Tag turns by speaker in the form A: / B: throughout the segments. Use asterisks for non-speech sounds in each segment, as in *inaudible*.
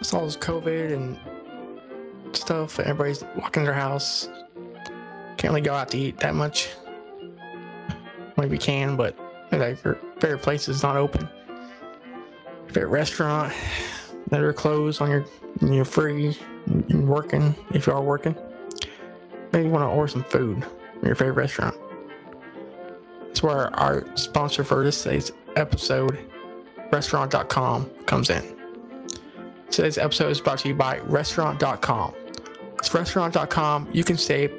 A: It's all this COVID and stuff. Everybody's walking their house. Can't really go out to eat that much. Maybe can, but like your favorite place is not open. Your favorite restaurant that are closed on your you're free and working if you are working. Maybe you want to order some food from your favorite restaurant. That's where our sponsor for this episode, restaurant.com, comes in. Today's episode is brought to you by restaurant.com. It's restaurant.com. You can save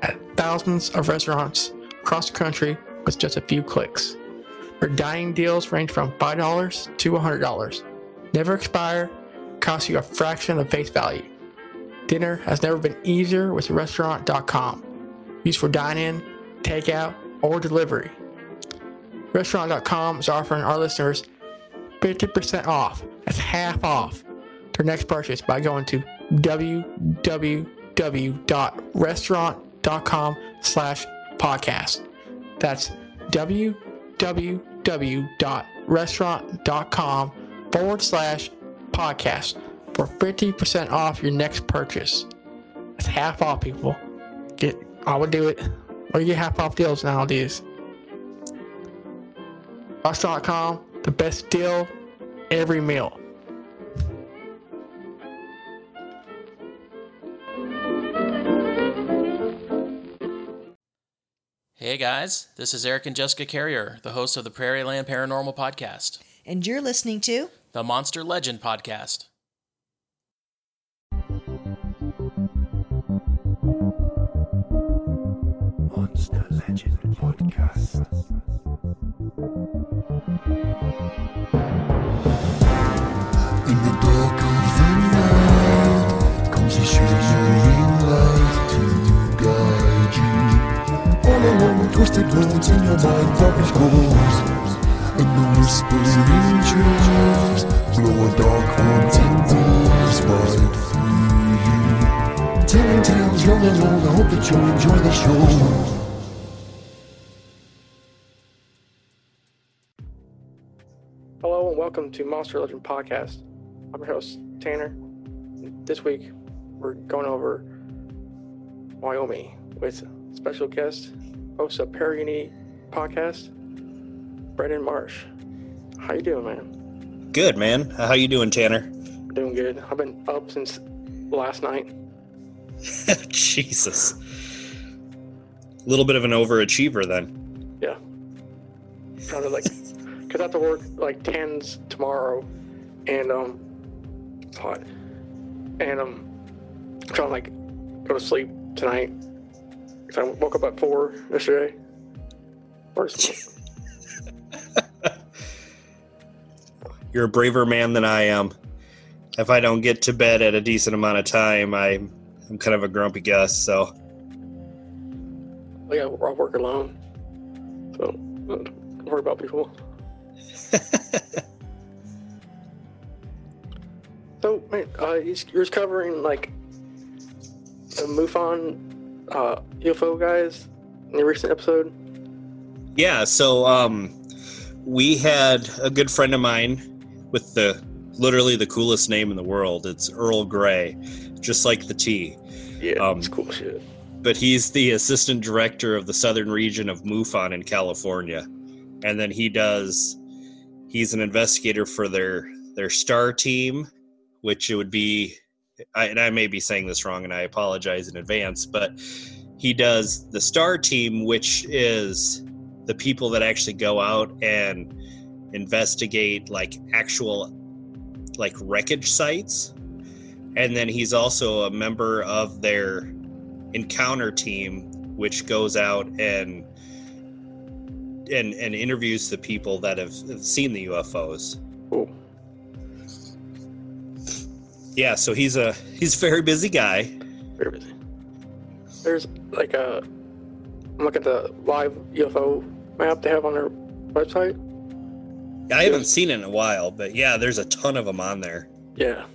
A: at thousands of restaurants across the country with just a few clicks. Their dining deals range from $5 to $100. Never expire, cost you a fraction of face value. Dinner has never been easier with restaurant.com. Used for dine in, takeout, or delivery. Restaurant.com is offering our listeners 50% off. That's half off their next purchase by going to www.restaurant.com slash podcast. That's www.restaurant.com forward slash podcast for 50% off your next purchase. That's half off, people. Get, I would do it. Or you get half off deals nowadays. Restaurant.com, the best deal every meal.
B: Hey guys, this is Eric and Jessica Carrier, the hosts of the Prairie Land Paranormal Podcast,
C: And you're listening to
B: the Monster Legend Podcast.
D: Monster twisted in your mind, darkness grows. And the whispering trees blow a dark haunting breeze right through you. Telling tales young and old, I hope that you'll enjoy the show.
A: Hello and welcome to Monster Legend Podcast. I'm your host, Tanner. This week, we're going over Wyoming with special guest, host of Perry Podcast, Brendan Marsh. How you doing, man?
E: Good man. How you doing, Tanner?
A: Doing good. I've been up since last night. *laughs*
E: Jesus. A little bit of an overachiever then.
A: Yeah. Trying to like, *laughs* cause I have to work like tens tomorrow, and um, it's hot, and um, I'm trying to like go to sleep tonight. Cause I woke up at four yesterday. Something. *laughs*
E: You're a braver man than I am. If I don't get to bed at a decent amount of time, I, I'm kind of a grumpy Gus. So
A: got I work alone, so don't worry about people. *laughs* So, man, uh, you're covering like the MUFON uh, UFO guys in the recent episode.
E: yeah. So um, we had a good friend of mine with the literally the coolest name in the world. It's Earl Grey, just like the tea.
A: Yeah,
E: Um,
A: it's cool shit.
E: but he's the assistant director of the southern region of MUFON in California, and then he does. He's an investigator for their their star team, which it would be. I, and I may be saying this wrong, and I apologize in advance. But he does the star team, which is the people that actually go out and investigate like actual like wreckage sites and then he's also a member of their encounter team, which goes out and and and interviews the people that have seen the UFOs.
A: Cool.
E: Yeah, so he's a he's a very busy guy.
A: Very busy. There's like a. I'm looking at the live UFO map they have on their website.
E: I haven't seen it in a while, but yeah, there's a ton of them on there.
A: Yeah.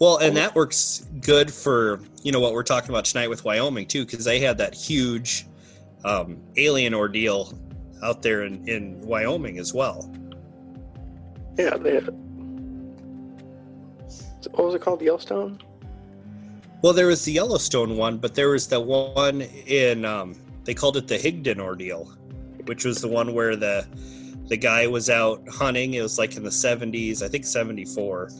E: Well, and that works good for you know what we're talking about tonight with Wyoming too, because they had that huge um, alien ordeal out there in, in Wyoming as well.
A: Yeah. They. What was it called? Yellowstone.
E: Well, there was the Yellowstone one, but there was the one in um, they called it the Higdon ordeal, which was the one where the the guy was out hunting. It was like in the seventies, I think seventy four,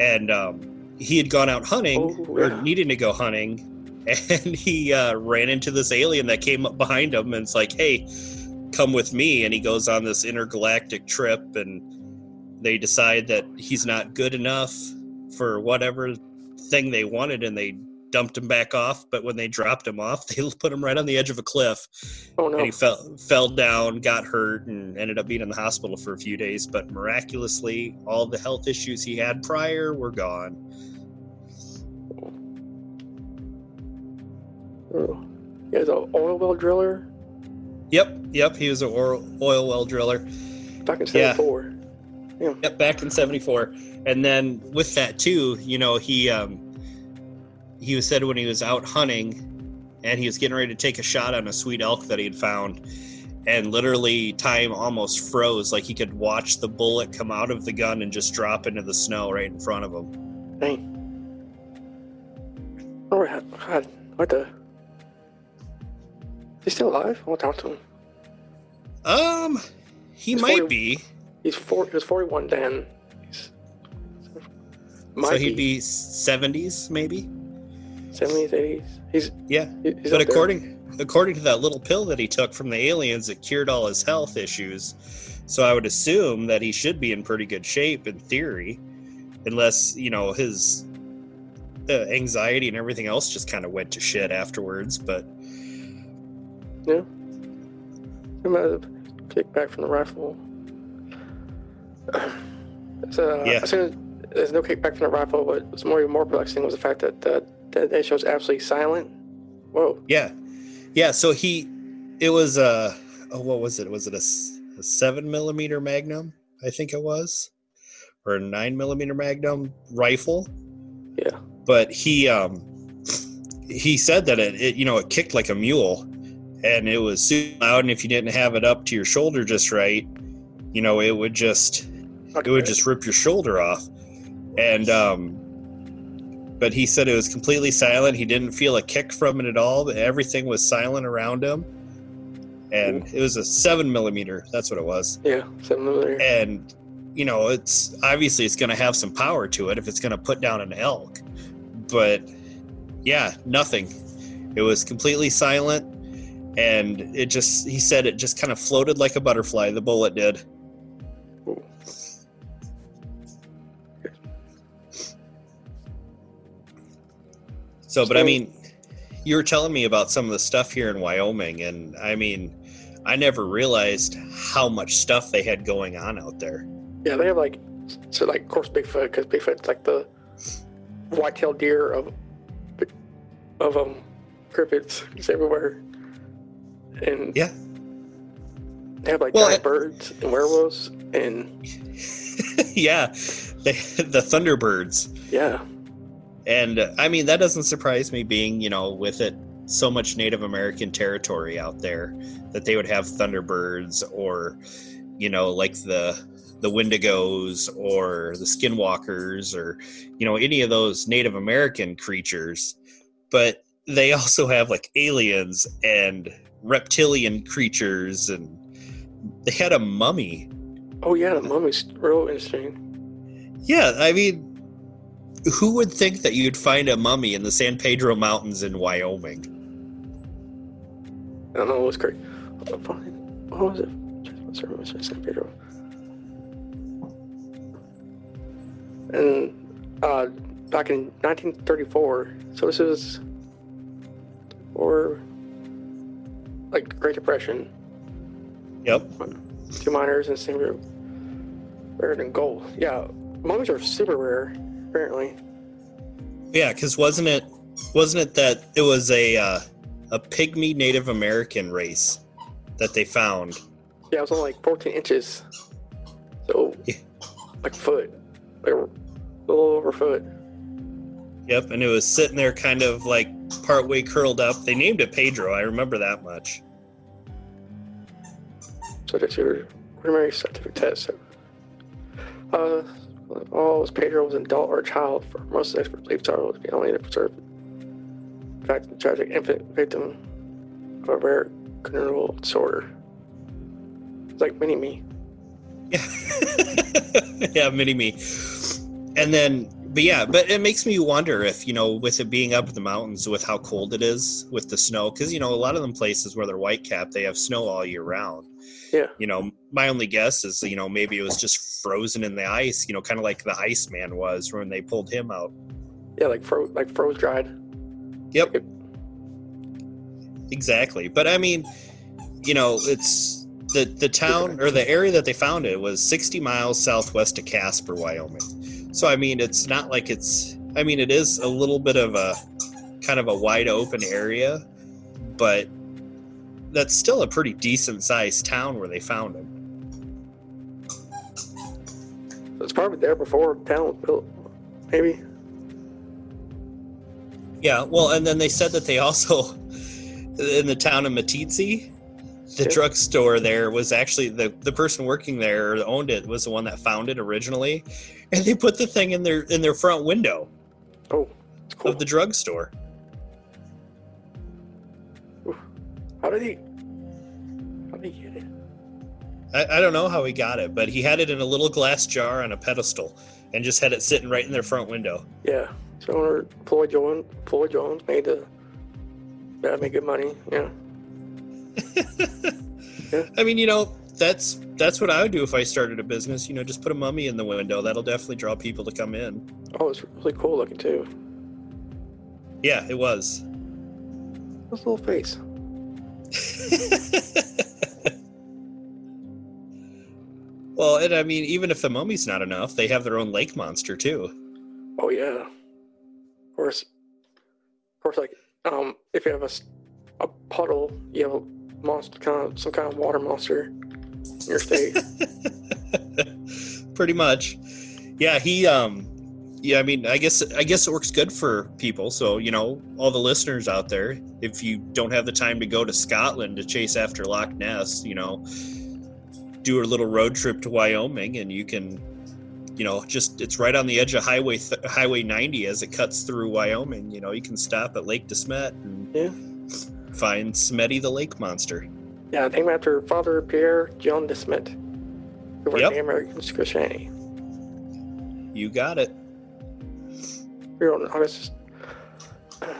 E: and um, he had gone out hunting
A: Oh,
E: or needing to go hunting, *laughs* and he uh, ran into this alien that came up behind him and it's like, "Hey, come with me!" And he goes on this intergalactic trip, and they decide that he's not good enough for whatever thing they wanted, and they dumped him back off. But when they dropped him off, *laughs* they put him right on the edge of a cliff,
A: Oh no.
E: and he fell fell down, got hurt, and ended up being in the hospital for a few days. But miraculously, all the health issues he had prior were gone.
A: Oh. Yeah, he's an oil well driller.
E: Yep, yep, he was an oil, oil well driller.
A: Back in. '74.
E: Yep, back in '74, and then with that too, you know, he um, he was said when he was out hunting, and he was getting ready to take a shot on a sweet elk that he had found, and literally time almost froze. Like he could watch the bullet come out of the gun and just drop into the snow right in front of him.
A: Dang. Oh, what, what, what the? He's still alive? I want to talk to him.
E: Um, he
A: He's
E: might
A: 40
E: be.
A: He's four. He was 41 then. He's, might
E: so he'd be seventies, maybe.
A: 70s, 80s. He's
E: Yeah,
A: he's
E: but
A: up there.
E: according according to that little pill that he took from the aliens, it cured all his health issues. So I would assume that he should be in pretty good shape in theory, unless you know his uh, anxiety and everything else just kind of went to shit afterwards. But
A: Yeah. He might have kicked back from the rifle. So,
E: Yeah.
A: as soon as there's no kickback from the rifle, what was more even more perplexing was the fact that the show was absolutely silent. Whoa.
E: yeah, yeah. So he, it was uh, oh, what was it? Was it a seven millimeter Magnum? I think it was, or a nine millimeter Magnum rifle.
A: Yeah.
E: but he um he said that it, it you know it kicked like a mule and it was super loud and if you didn't have it up to your shoulder just right you know it would just it would just rip your shoulder off. And um but he said it was completely silent. He didn't feel a kick from it at all. Everything was silent around him. And it was a seven millimeter. That's what it was.
A: Yeah. Seven millimeter.
E: and you know it's obviously it's going to have some power to it if it's going to put down an elk. But yeah nothing. It was completely silent. And it just he said it just kind of floated like a butterfly the bullet did. So but i mean you were telling me about some of the stuff here in wyoming and i mean i never realized how much stuff they had going on out there
A: Yeah, they have like, so like, of course, Bigfoot, because Bigfoot's like the white-tailed deer of, of um, cryptids. It's everywhere. And
E: yeah
A: they have like
E: Well,
A: giant
E: I-
A: birds and werewolves, and *laughs*
E: yeah they, the thunderbirds
A: yeah,
E: And uh, I mean, that doesn't surprise me being, you know, with it so much Native American territory out there that they would have Thunderbirds or, you know, like the the Wendigos or the Skinwalkers or, you know, any of those Native American creatures. But they also have like aliens and reptilian creatures and they had a mummy.
A: oh yeah, the mummy's real interesting.
E: Yeah, I mean, who would think that you'd find a mummy in the San Pedro Mountains in Wyoming?
A: I don't know what's great. What was it? What's her San Pedro? and uh, back in 1934. So this is or like Great Depression.
E: Yep.
A: Two miners in the same group. Rarer than gold. Yeah, mummies are super rare, apparently.
E: Yeah, because wasn't it wasn't it that it was a uh, a pygmy Native American race that they found?
A: Yeah, it was only like 14 inches. So,
E: Yeah.
A: like foot. Like a little over foot.
E: Yep, and it was sitting there kind of like partway curled up. They named it Pedro. I remember that much.
A: subject to your primary scientific test. Uh, all was Pedro was an adult or a child. For most experts believe Taro to be only the preserved. In fact, the tragic infant victim of a rare congenital disorder. It's like mini me.
E: Yeah, *laughs* yeah, mini me. And then, but yeah, but it makes me wonder if you know, with it being up in the mountains, with how cold it is, with the snow, because you know, a lot of them places where they're white capped, they have snow all year round.
A: Yeah.
E: You know, my only guess is, you know, maybe it was just frozen in the ice. You know, kind of like the Iceman was when they pulled him out.
A: Yeah, like fro like froze dried.
E: Yep. Exactly. But I mean, you know, it's the the town or the area that they found it was 60 miles southwest of Casper, Wyoming. So I mean, it's not like it's I mean, it is a little bit of a kind of a wide open area, but that's still a pretty decent sized town where they found him.
A: It's probably there before town was built. Maybe.
E: Yeah, well, and then they said that they also *laughs* in the town of Meeteetse, the
A: Yeah.
E: drugstore there was actually the the person working there or owned it was the one that found it originally, and they put the thing in their in their front window
A: Oh, cool.
E: of the drugstore.
A: How did he?
E: I, I don't know how he got it, but he had it in a little glass jar on a pedestal and just had it sitting right in their front window.
A: Yeah. So owner Floyd Jones, Floyd Jones made the. Yeah, made good money. Yeah. *laughs*
E: I mean, you know, that's that's what I would do if I started a business. You know, just put a mummy in the window. That'll definitely draw people to come in.
A: Oh, it's really cool looking too.
E: Yeah, it was.
A: His little face. *laughs*
E: well, and I mean, even if the mummy's not enough, they have their own lake monster too.
A: Oh yeah. Of course. Of course, like um, if you have a, a puddle, you have a monster, kind of some kind of water monster in your state. *laughs*
E: Pretty much. Yeah, he um yeah, I mean, I guess I guess it works good for people. So, you know, all the listeners out there, if you don't have the time to go to Scotland to chase after Loch Ness, you know, do a little road trip to Wyoming and you can you know, just it's right on the edge of highway th- highway 90 as it cuts through Wyoming, you know, you can stop at Lake DeSmet and
A: Yeah.
E: find Smetty the lake monster.
A: yeah, named after Father Pierre John Desmet, who were
E: Yep.
A: the Americans Christianity.
E: You got it.
A: Here on August,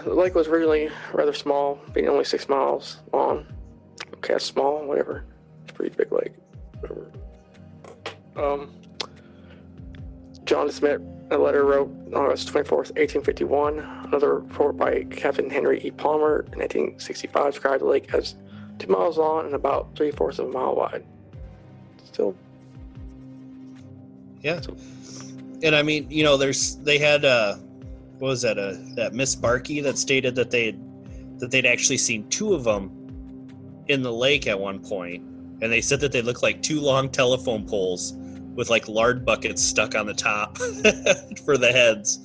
A: the lake was originally rather small, being only six miles long. Okay, that's small, whatever. It's a pretty big lake. Whatever. Um, John Smith, a letter wrote on August 24th, 1851. Another report by Captain Henry E. Palmer in 1865 described the lake as two miles long and about three fourths of a mile wide. Still,
E: Yeah. And I mean, you know, there's they had uh what was that uh that Miss Barkey that stated that they that they'd actually seen two of them in the lake at one point and they said that they looked like two long telephone poles with like lard buckets stuck on the top *laughs* for the heads.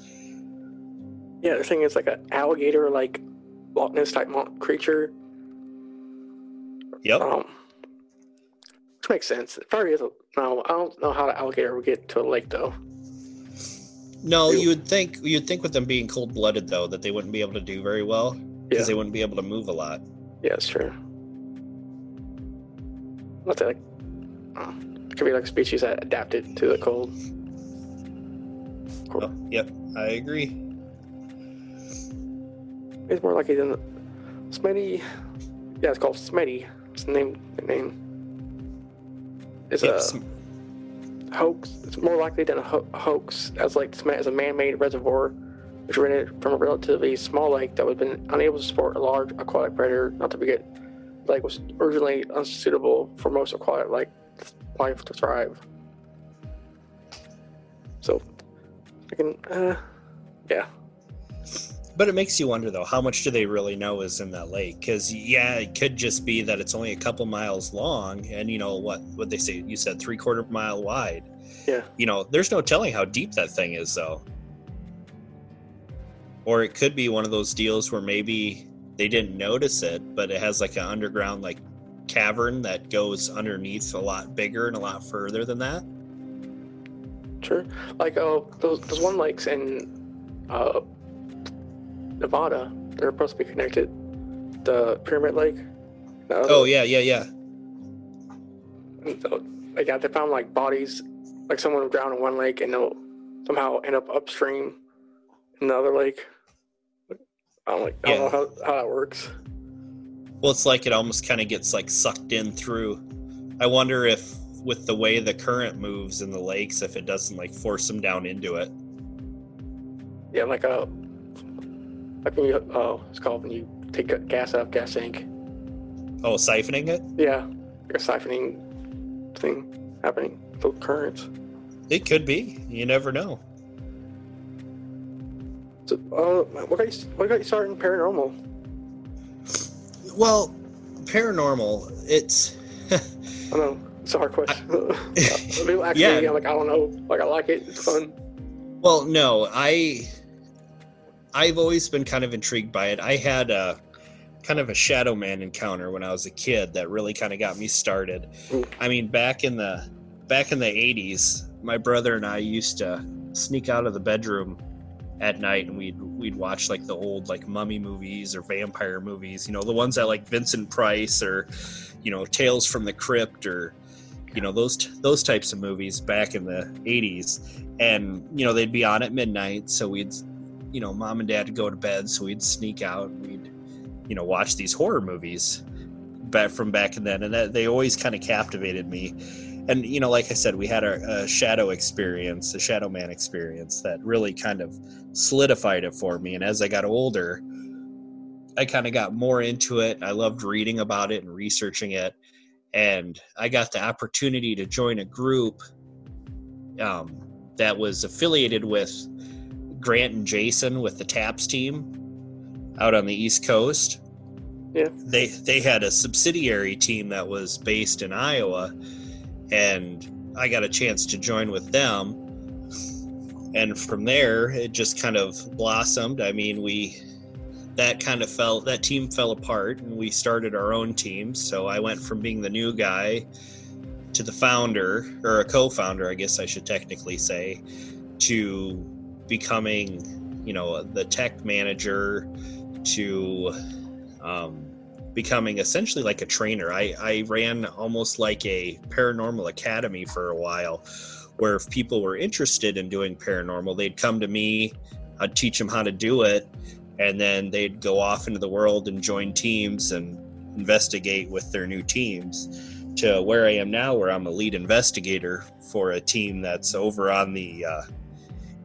A: yeah, the thing is like an alligator, like Ness type creature.
E: Yep.
A: Um, which makes sense. It probably is a. No, I don't know how the alligator would get to a lake though.
E: No, you would think you'd think with them being cold blooded though that they wouldn't be able to do very well because
A: Yeah.
E: they wouldn't be able to move a lot.
A: Yeah, that's true. Not that like, uh, it could be like a species that adapted to the cold.
E: Oh, yep, I agree.
A: It's more likely than Smitty. Yeah, it's called Smitty. It's the name. The name. It's
E: Yep,
A: a
E: Sm-
A: hoax. It's more likely than a, ho- a hoax, as like as a man-made reservoir, which originated from a relatively small lake that would have been unable to support a large aquatic predator. Not to forget, lake was originally unsuitable for most aquatic like life to thrive. So, I can, uh, yeah.
E: But it makes you wonder, though, how much do they really know is in that lake? Because yeah, it could just be that it's only a couple miles long, and you know what? What they say? You said three quarter mile wide.
A: Yeah.
E: You know, there's no telling how deep that thing is, though. Or it could be one of those deals where maybe they didn't notice it, but it has like an underground like cavern that goes underneath a lot bigger and a lot further than that.
A: Sure. Like uh, those those one lakes in uh, Nevada, they're supposed to be connected. The Pyramid Lake.
E: Oh yeah, yeah, yeah.
A: So, like, yeah, they found like bodies, like someone drowned in one lake and they'll somehow end up upstream in the other lake. I don't like. I don't know how, how that works.
E: Well, it's like it almost kind of gets like sucked in through. I wonder if with the way the current moves in the lakes, if it doesn't like force them down into it.
A: Yeah, like a like when you oh, it's called when you take gas out of gas tank.
E: Oh, siphoning it?
A: Yeah, like a siphoning thing happening. The currents.
E: It could be. You never know.
A: Uh, what got you what got you started in paranormal?
E: Well, paranormal, it's
A: I don't know it's a hard question. *laughs* People actually,
E: Yeah.
A: I'm like, I don't know. Like, I like it. It's fun.
E: well, no, I I've always been kind of intrigued by it. I had a kind of a shadow man encounter when I was a kid that really kind of got me started.
A: Ooh.
E: I mean, back in the back in the 80s, my brother and I used to sneak out of the bedroom at night and we'd we'd watch like the old like mummy movies or vampire movies, you know, the ones that like Vincent Price or you know, Tales from the Crypt or you know, those those types of movies back in the 80s and you know, they'd be on at midnight, so we'd you know, mom and dad would go to bed, so we'd sneak out and we'd you know, watch these horror movies back from back in then. And that they always kind of captivated me and you know like i said we had a, a shadow experience a shadow man experience that really kind of solidified it for me. And as i got older i kind of got more into it. I loved reading about it and researching it. And i got the opportunity to join a group um, that was affiliated with grant and jason with the taps team out on the east coast.
A: Yeah.
E: they they had a subsidiary team that was based in Iowa and I got a chance to join with them. And from there it just kind of blossomed. I mean we that kind of fell that team fell apart and we started our own team. So I went from being the new guy to the founder or a co-founder I guess I should technically say to becoming you know the tech manager to um, becoming essentially like a trainer. I, I ran almost like a paranormal academy for a while, where if people were interested in doing paranormal, they'd come to me, I'd teach them how to do it, and then they'd go off into the world and join teams and investigate with their new teams. To where I am now, where I'm a lead investigator for a team that's over on the uh,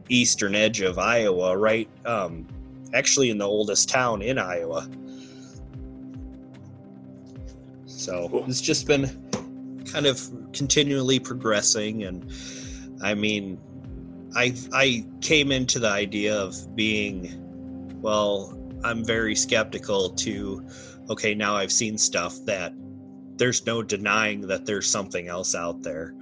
E: eastern edge of Iowa, right? Um, actually, in the oldest town in Iowa. So
A: Cool.
E: it's just been kind of continually progressing, and I mean, I I came into the idea of being, well, I'm very skeptical to, okay, now I've seen stuff that there's no denying that there's something else out there.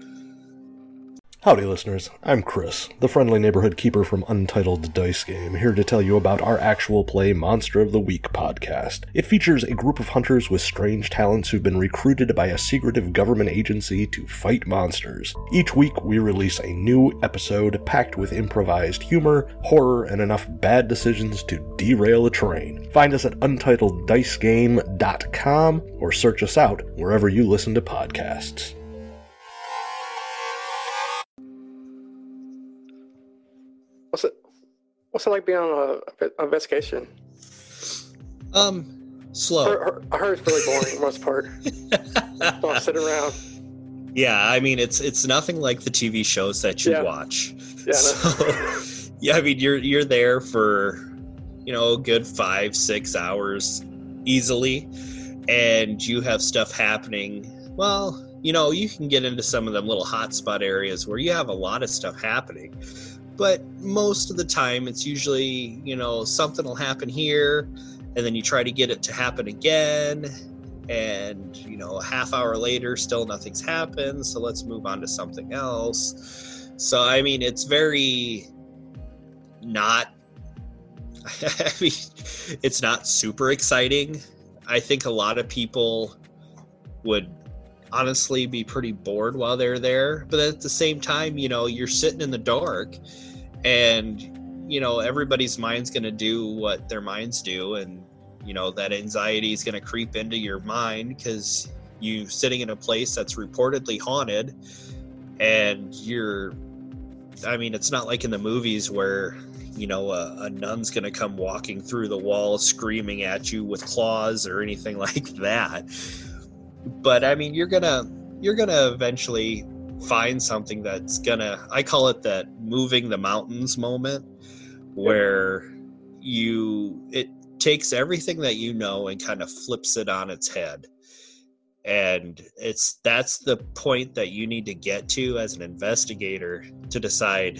C: Howdy, listeners. I'm Chris, the friendly neighborhood keeper from Untitled Dice Game, here to tell you about our actual play Monster of the Week podcast. It features a group of hunters with strange talents who've been recruited by a secretive government agency to fight monsters. Each week, we release a new episode packed with improvised humor, horror, and enough bad decisions to derail a train. Find us at untitleddicegame.com or search us out wherever you listen to podcasts.
A: What's it like being on a, a investigation?
E: Um,
A: I
E: slow.
A: heard, I heard it's really boring for the most part. *laughs* So I sit around.
E: Yeah, I mean it's it's nothing like the TV shows that you
A: Yeah.
E: watch.
A: Yeah.
E: So, *laughs* yeah, I mean you're you're there for you know a good five six hours easily, and you have stuff happening. Well, you know you can get into some of them little hotspot areas where you have a lot of stuff happening, but most of the time it's usually you know something will happen here, and then you try to get it to happen again. And you know, a half hour later, still nothing's happened. So let's move on to something else. So I mean, it's very not. *laughs* I mean, it's not super exciting. I think a lot of people would honestly be pretty bored while they're there. But at the same time, you know, you're sitting in the dark, and you know everybody's mind's going to do what their minds do, and you know that anxiety is going to creep into your mind because you sitting in a place that's reportedly haunted. And you're i mean it's not like in the movies where you know a, a nun's going to come walking through the wall screaming at you with claws or anything *laughs* like that. But i mean you're gonna you're gonna eventually find something that's gonna i call it that moving the mountains moment where you it takes everything that you know and kind of flips it on its head. And it's that's the point that you need to get to as an investigator to decide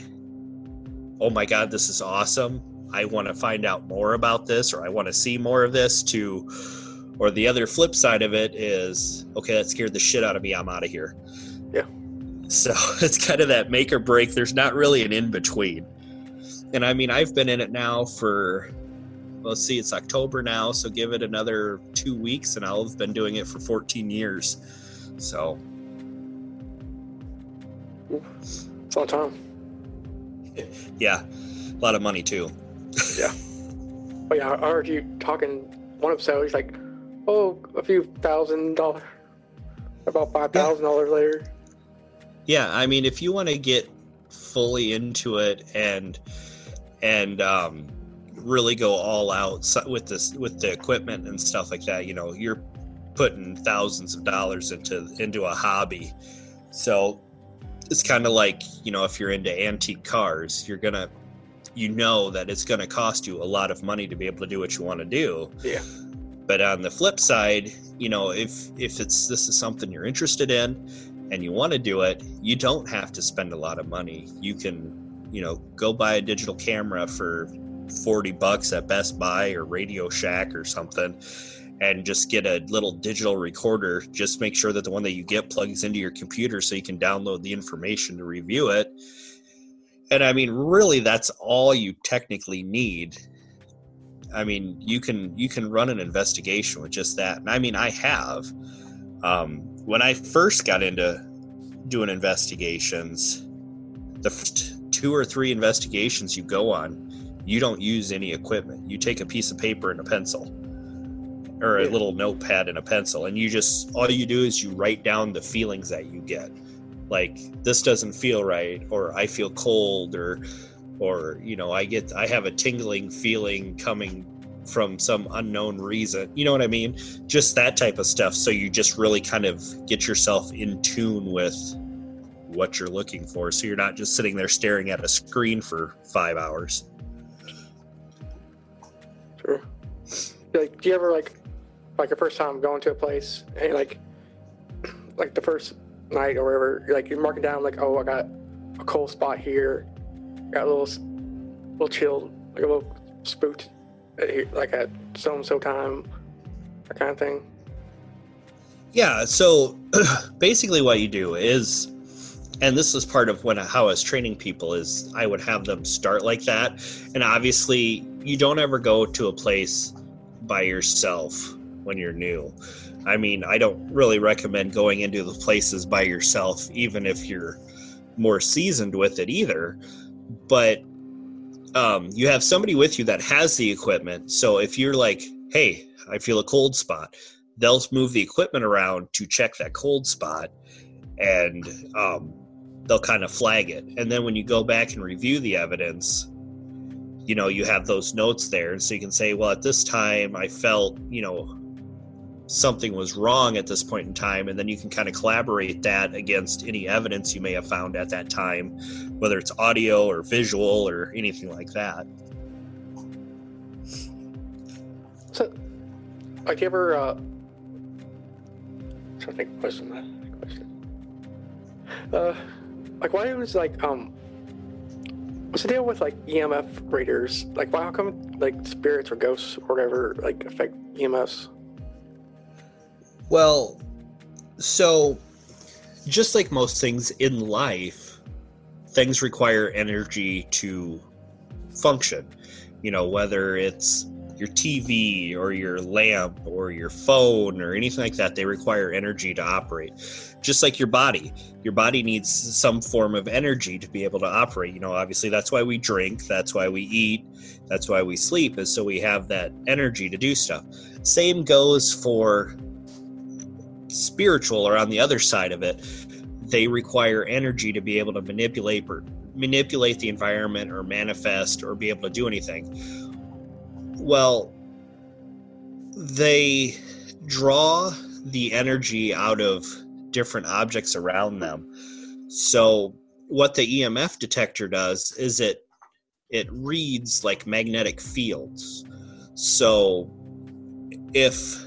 E: oh my god this is awesome. I want to find out more about this or i want to see more of this to or the other flip side of it is okay that scared the shit out of me. I'm out of here.
A: Yeah.
E: So *laughs* it's kind of that make or break there's not really an in between and i mean i've been in it now for let's see it's october now so give it another two weeks and i'll have been doing it for 14 years so
A: It's a long time. *laughs*
E: yeah a lot of money too *laughs* yeah.
A: Oh yeah, I heard you talking one episode. He's like, oh, a few thousand dollars, about five thousand dollars later.
E: Yeah i mean if you want to get fully into it and and um really go all out with this with the equipment and stuff like that you know you're putting thousands of dollars into into a hobby so it's kind of like you know if you're into antique cars you're gonna you know that it's gonna cost you a lot of money to be able to do what you want to do
A: Yeah.
E: but on the flip side you know if if it's this is something you're interested in and you want to do it you don't have to spend a lot of money you can you know go buy a digital camera for 40 bucks at best buy or radio shack or something and just get a little digital recorder just make sure that the one that you get plugs into your computer so you can download the information to review it and i mean really that's all you technically need I mean, you can you can run an investigation with just that. And I mean, I have. Um, when I first got into doing investigations, the first two or three investigations you go on, you don't use any equipment. You take a piece of paper and a pencil, or a little notepad and a pencil, and you just all you do is you write down the feelings that you get. Like this doesn't feel right, or I feel cold, or or you know i get i have a tingling feeling coming from some unknown reason you know what i mean? Just that type of stuff. So you just really kind of get yourself in tune with what you're looking for. So you're not just sitting there staring at a screen for five hours.
A: Like, do you ever like, like your first time going to a place and like, *clears throat* like the first night or whatever, you're like you're marking down like, oh, I got a cold spot here, got a little, little chilled, like a little spooked, Uh, like at so and so time, that kind of thing.
E: Yeah. So *clears throat* basically, what you do is, and this is part of when how I was training people is I would have them start like that, and obviously you don't ever go to a place by yourself when you're new. I mean, I don't really recommend going into the places by yourself, even if you're more seasoned with it either. But um, you have somebody with you that has the equipment. So if you're like, hey, I feel a cold spot, they'll move the equipment around to check that cold spot and um, they'll kind of flag it. And then when you go back and review the evidence, you know, you have those notes there. So you can say, well, at this time I felt, you know, something was wrong at this point in time and then you can kind of collaborate that against any evidence you may have found at that time whether it's audio or visual or anything like that
A: So, like, you ever, uh, trying to think of question, uh, question. Uh, like, why was, like, um, what's the deal with, like, EMF readers? Like, why, how come, like, spirits or ghosts or whatever, like, affect EMFs?
E: Well, so just like most things in life, things require energy to function. You know, whether it's your TV or your lamp or your phone or anything like that, they require energy to operate. Just like your body, your body needs some form of energy to be able to operate. You know, obviously, that's why we drink, that's why we eat, that's why we sleep, is so we have that energy to do stuff. Same goes for spiritual or on the other side of it they require energy to be able to manipulate or manipulate the environment or manifest or be able to do anything. Well they draw the energy out of different objects around them. So what the emf detector does is it it reads like magnetic fields. So if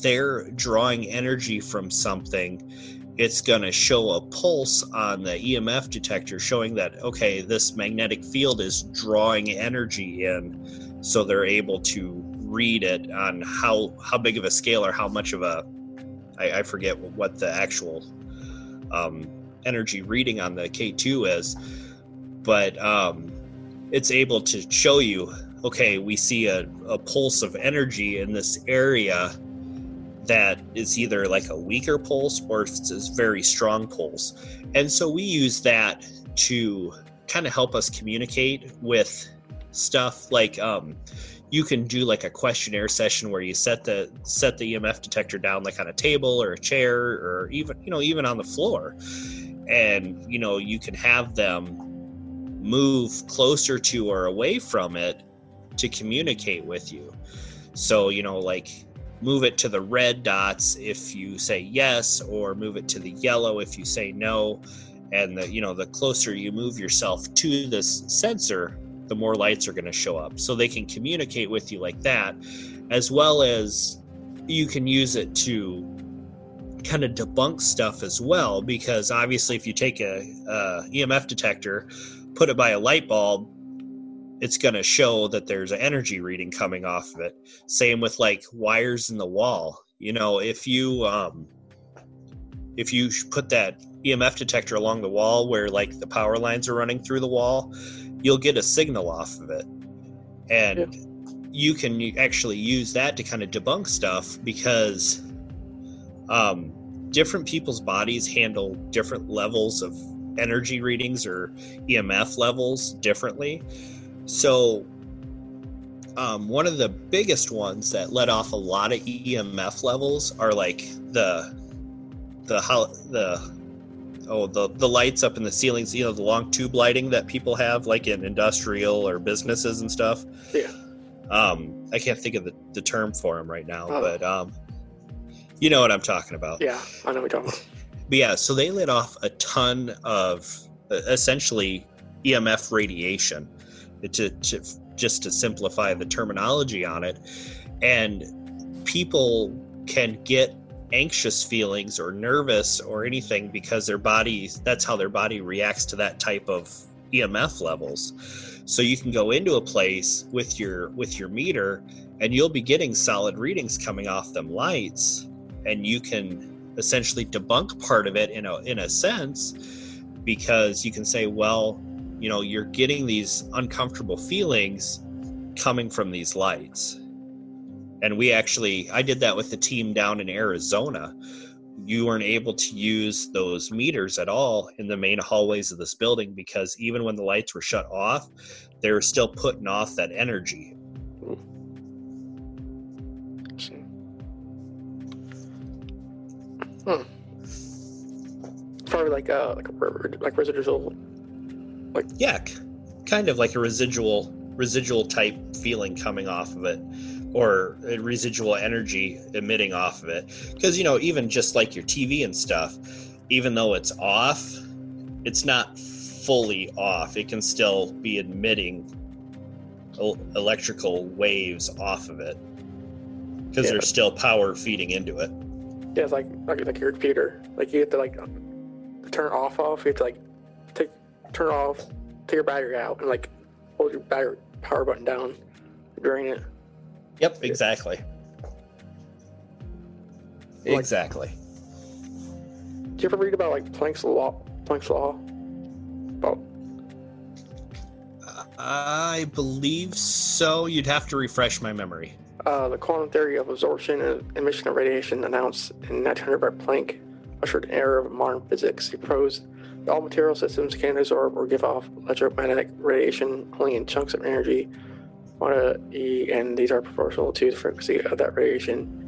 E: they're drawing energy from something, it's going to show a pulse on the EMF detector showing that, okay, this magnetic field is drawing energy in. So they're able to read it on how, how big of a scale or how much of a, I, I forget what the actual um, energy reading on the K2 is, but um, it's able to show you, okay, we see a, a pulse of energy in this area that is either like a weaker pulse or it's a very strong pulse. And so we use that to kind of help us communicate with stuff like um, you can do like a questionnaire session where you set the set the EMF detector down like on a table or a chair or even you know even on the floor and you know you can have them move closer to or away from it to communicate with you so you know like move it to the red dots if you say yes or move it to the yellow if you say no. And the you know the closer you move yourself to this sensor the more lights are going to show up. So they can communicate with you like that as well as you can use it to kind of debunk stuff as well because obviously if you take a, a emf detector put it by a light bulb it's going to show that there's an energy reading coming off of it. Same with like wires in the wall. You know, if you um, if you put that EMF detector along the wall where like the power lines are running through the wall, you'll get a signal off of it, and
A: Yeah.
E: you can actually use that to kind of debunk stuff because um, different people's bodies handle different levels of energy readings or EMF levels differently. So, um, one of the biggest ones that let off a lot of EMF levels are like the the how the oh the the lights up in the ceilings. You know the long tube lighting that people have, like in industrial or businesses and stuff.
A: Yeah.
E: Um, I can't think of the, the term for them right now,
A: Oh.
E: but um, you know what I'm talking about.
A: Yeah, I know what you're talking about. *laughs*
E: But yeah, so they let off a ton of essentially EMF radiation to, to just to simplify the terminology on it. And people can get anxious feelings or nervous or anything because their body that's how their body reacts to that type of EMF levels. So you can go into a place with your with your meter and you'll be getting solid readings coming off them lights and you can essentially debunk part of it in a in a sense because you can say well you know you're getting these uncomfortable feelings coming from these lights and we actually i did that with the team down in arizona you weren't able to use those meters at all in the main hallways of this building because even when the lights were shut off they were still putting off that energy
A: Hmm. Probably like uh like a like residual.
E: Yeah k- kind of like a residual residual type feeling coming off of it or a residual energy emitting off of it because you know even just like your tv and stuff even though it's off it's not fully off it can still be emitting electrical waves off of it because
A: Yeah.
E: there's still power feeding into it
A: Yeah, it's like like like your computer. Like you have to like turn off off. You have to like turn off, take your battery out, and like hold your battery power button down, drain it.
E: yep exactly
A: Like-
E: exactly
A: Do you ever read about like Planck's law? Planck's law. About
E: i believe so you'd have to refresh my memory
A: uh, the quantum theory of absorption and emission of radiation announced in 1900 by Planck ushered an era of modern physics. He proposed all material systems can absorb or give off electromagnetic radiation only in chunks of energy, quanta E, and these are proportional to the frequency of that radiation.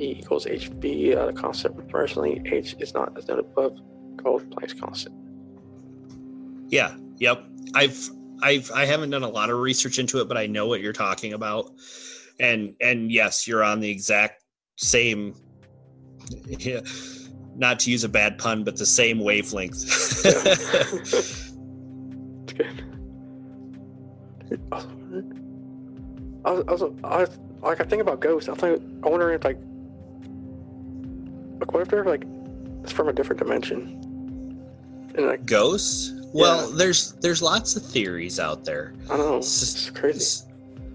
A: E equals hb, uh, the constant proportionally. H is not as noted above, called Planck's constant.
E: Yeah. Yep. I've I've I haven't done a lot of research into it, but I know what you're talking about. And and yes, you're on the exact same *laughs* yeah, not to use a bad pun, but the same wavelength. *laughs*
A: It's good. I was, I was, I was, like, I think about ghosts. I think, I wonder if like, like, what if they're like, it's from a different dimension, and like,
E: Ghosts? Well, there's there's lots of theories out there.
A: I don't know, it's crazy.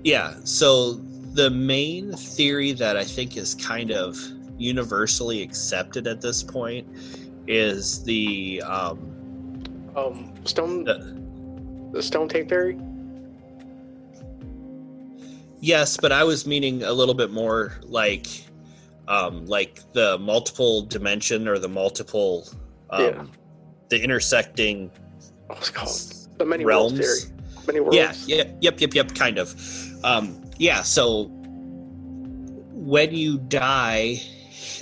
E: Yeah. So the main theory that I think is kind of universally accepted at this point is the um,
A: Um, stone,
E: the
A: the stone tape theory.
E: Yes, but I was meaning a little bit more like um like the multiple dimension or the multiple um
A: Yeah.
E: the intersecting
A: What's it called? The many
E: realms.
A: worlds theory. Many worlds.
E: Yeah, yeah, yep, yep, yep, kind of. Um yeah, so when you die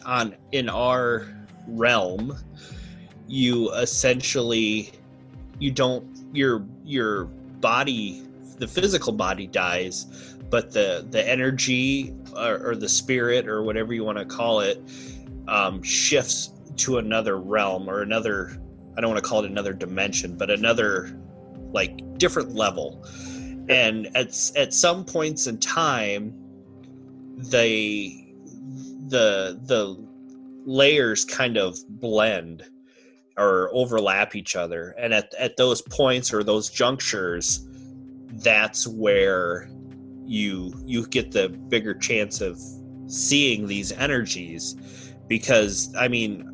E: on in our realm, you essentially you don't your your body the physical body dies but the the energy or, or the spirit or whatever you want to call it um, shifts to another realm or another i don't want to call it another dimension but another like different level. And at at some points in time they the the layers kind of blend or overlap each other. And at, at those points or those junctures that's where you you get the bigger chance of seeing these energies because i mean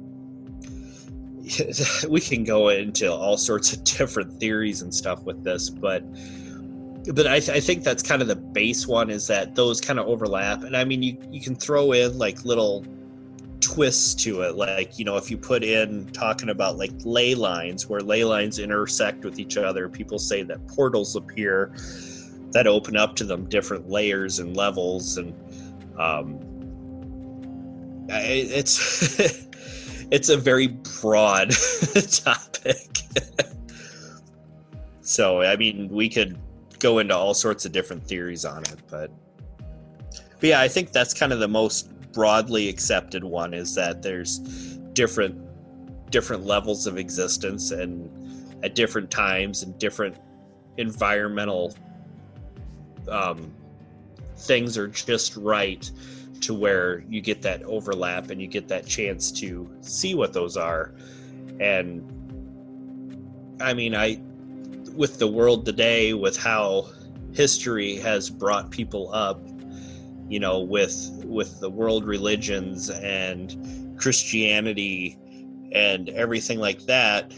E: *laughs* we can go into all sorts of *laughs* different theories and stuff with this but but I, I think that's kind of the base one is that those kind of overlap. And i mean you, you can throw in like little twists to it. Like you know if you put in talking about like ley lines where ley lines intersect with each other people say that portals appear that open up to them different layers and levels. And um I- it's *laughs* it's a very broad *laughs* topic. *laughs* So i mean we could go into all sorts of different theories on it but but yeah i think that's kind of the most broadly accepted one is that there's different different levels of existence and at different times and different environmental um, things are just right to where you get that overlap and you get that chance to see what those are. And i mean i with the world today with how history has brought people up you know with with the world religions and christianity and everything like that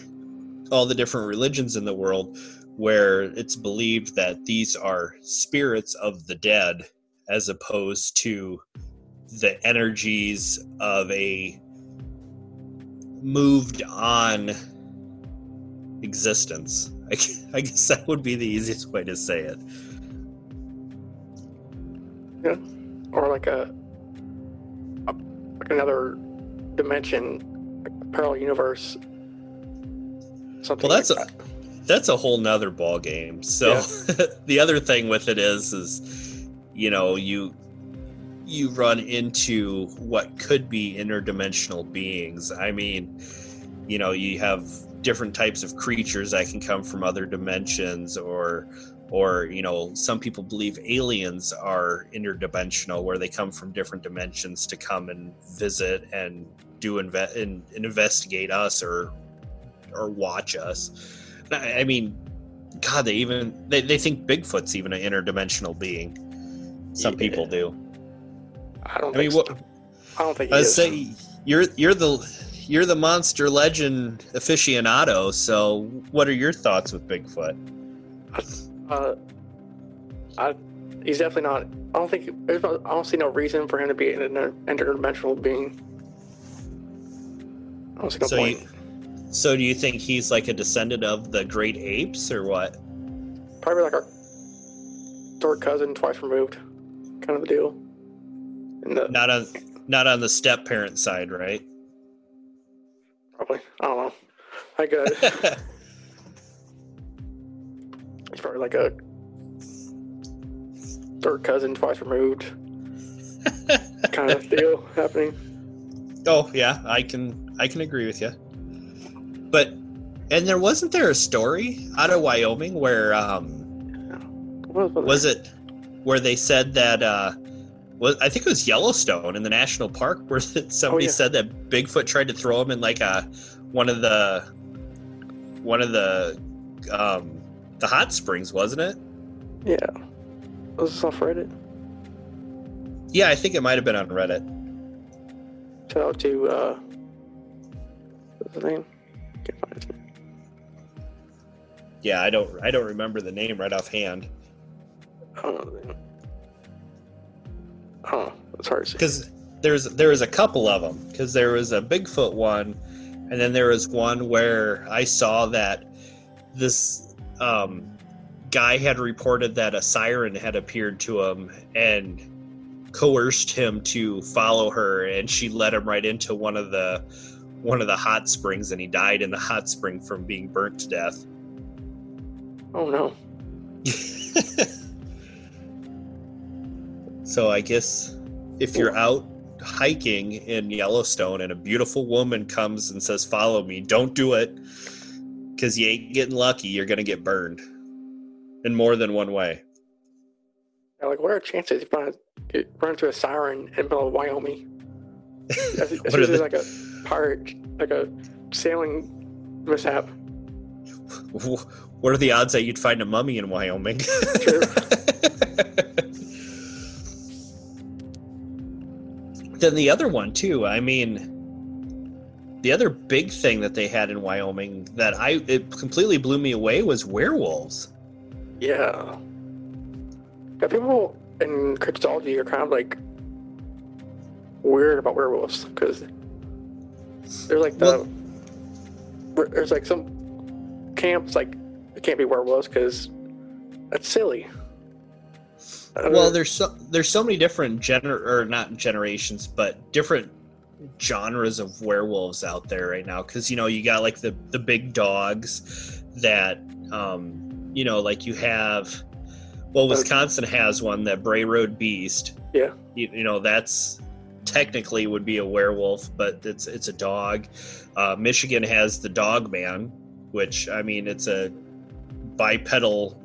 E: all the different religions in the world where it's believed that these are spirits of the dead as opposed to the energies of a moved on existence I I guess that would be the easiest way to say it
A: Yeah. Or like a, a like another dimension, like a parallel universe. Something
E: Well, that's
A: like
E: a-
A: that.
E: that's a whole nother ball game. So *laughs* the other thing with it is, is you know, you you run into what could be interdimensional beings. I mean, you know, you have different types of creatures that can come from other dimensions or or you know some people believe aliens are interdimensional where they come from different dimensions to come and visit and do inve- and, and investigate us or or watch us I, I mean god they even they, they think bigfoot's even an interdimensional being some
A: Yeah.
E: people do
A: I don't
E: i mean
A: think
E: what.
A: I don't think
E: I say you're you're the you're the monster legend aficionado. So, what are your thoughts with Bigfoot?
A: Uh, I, he's definitely not. I don't think. There's no, I don't see no reason for him to be an inter- interdimensional being. I don't see no
E: So
A: point.
E: you, so do you think he's like a descendant of the great apes or what?
A: Probably like our third cousin, twice removed, kind of a deal. The,
E: Not on not on the step parent side, right?
A: Probably. I don't know. I a, *laughs* it's probably like a third cousin, twice removed, kind of deal happening.
E: oh yeah, I can I can agree with you. But and there wasn't there a story out of Wyoming where um
A: was,
E: was it where they said that uh was I think it was Yellowstone in the national park where *laughs* somebody
A: yeah.
E: said that Bigfoot tried to throw him in like a one of the one of the um the hot springs, wasn't it?
A: Yeah. Was this off Reddit?
E: Yeah, I think it might have been on Reddit.
A: Shout out to uh what's his name? Can't find his name.
E: Yeah, I don't I don't remember the name right offhand
A: I don't know the name. I don't know. It's hard to see.
E: because there's there was a couple of them because there was a Bigfoot one, and then there was one where I saw that this um, guy had reported that a siren had appeared to him and coerced him to follow her, and she led him right into one of the one of the hot springs, and he died in the hot spring from being burnt to death.
A: Oh no. *laughs*
E: so I guess if you're out hiking in Yellowstone and a beautiful woman comes and says, "Follow me," don't do it because you ain't getting lucky. You're gonna get burned in more than one way.
A: Yeah, like, what are chances you run, you run into a siren in middle of Wyoming? That's, *laughs* that's
E: What are
A: usually like a pirate, like a sailing mishap. *laughs*
E: What are the odds that you'd find a mummy in Wyoming?
A: True. *laughs*
E: then the other one too. I mean, the other big thing that they had in Wyoming that I it completely blew me away was werewolves.
A: Yeah. Yeah, people in cryptology are kind of like weird about werewolves because there's like the there's like some camps like it can't be werewolves because that's silly. Uh,
E: well there's so there's so many different gener or not generations but different genres of werewolves out there right now. Because you know you got like the the big dogs that um you know like you have well wisconsin has one that bray road beast.
A: Yeah.
E: you, you know that's technically would be a werewolf but it's it's a dog. Uh michigan has the dog man which i mean it's a bipedal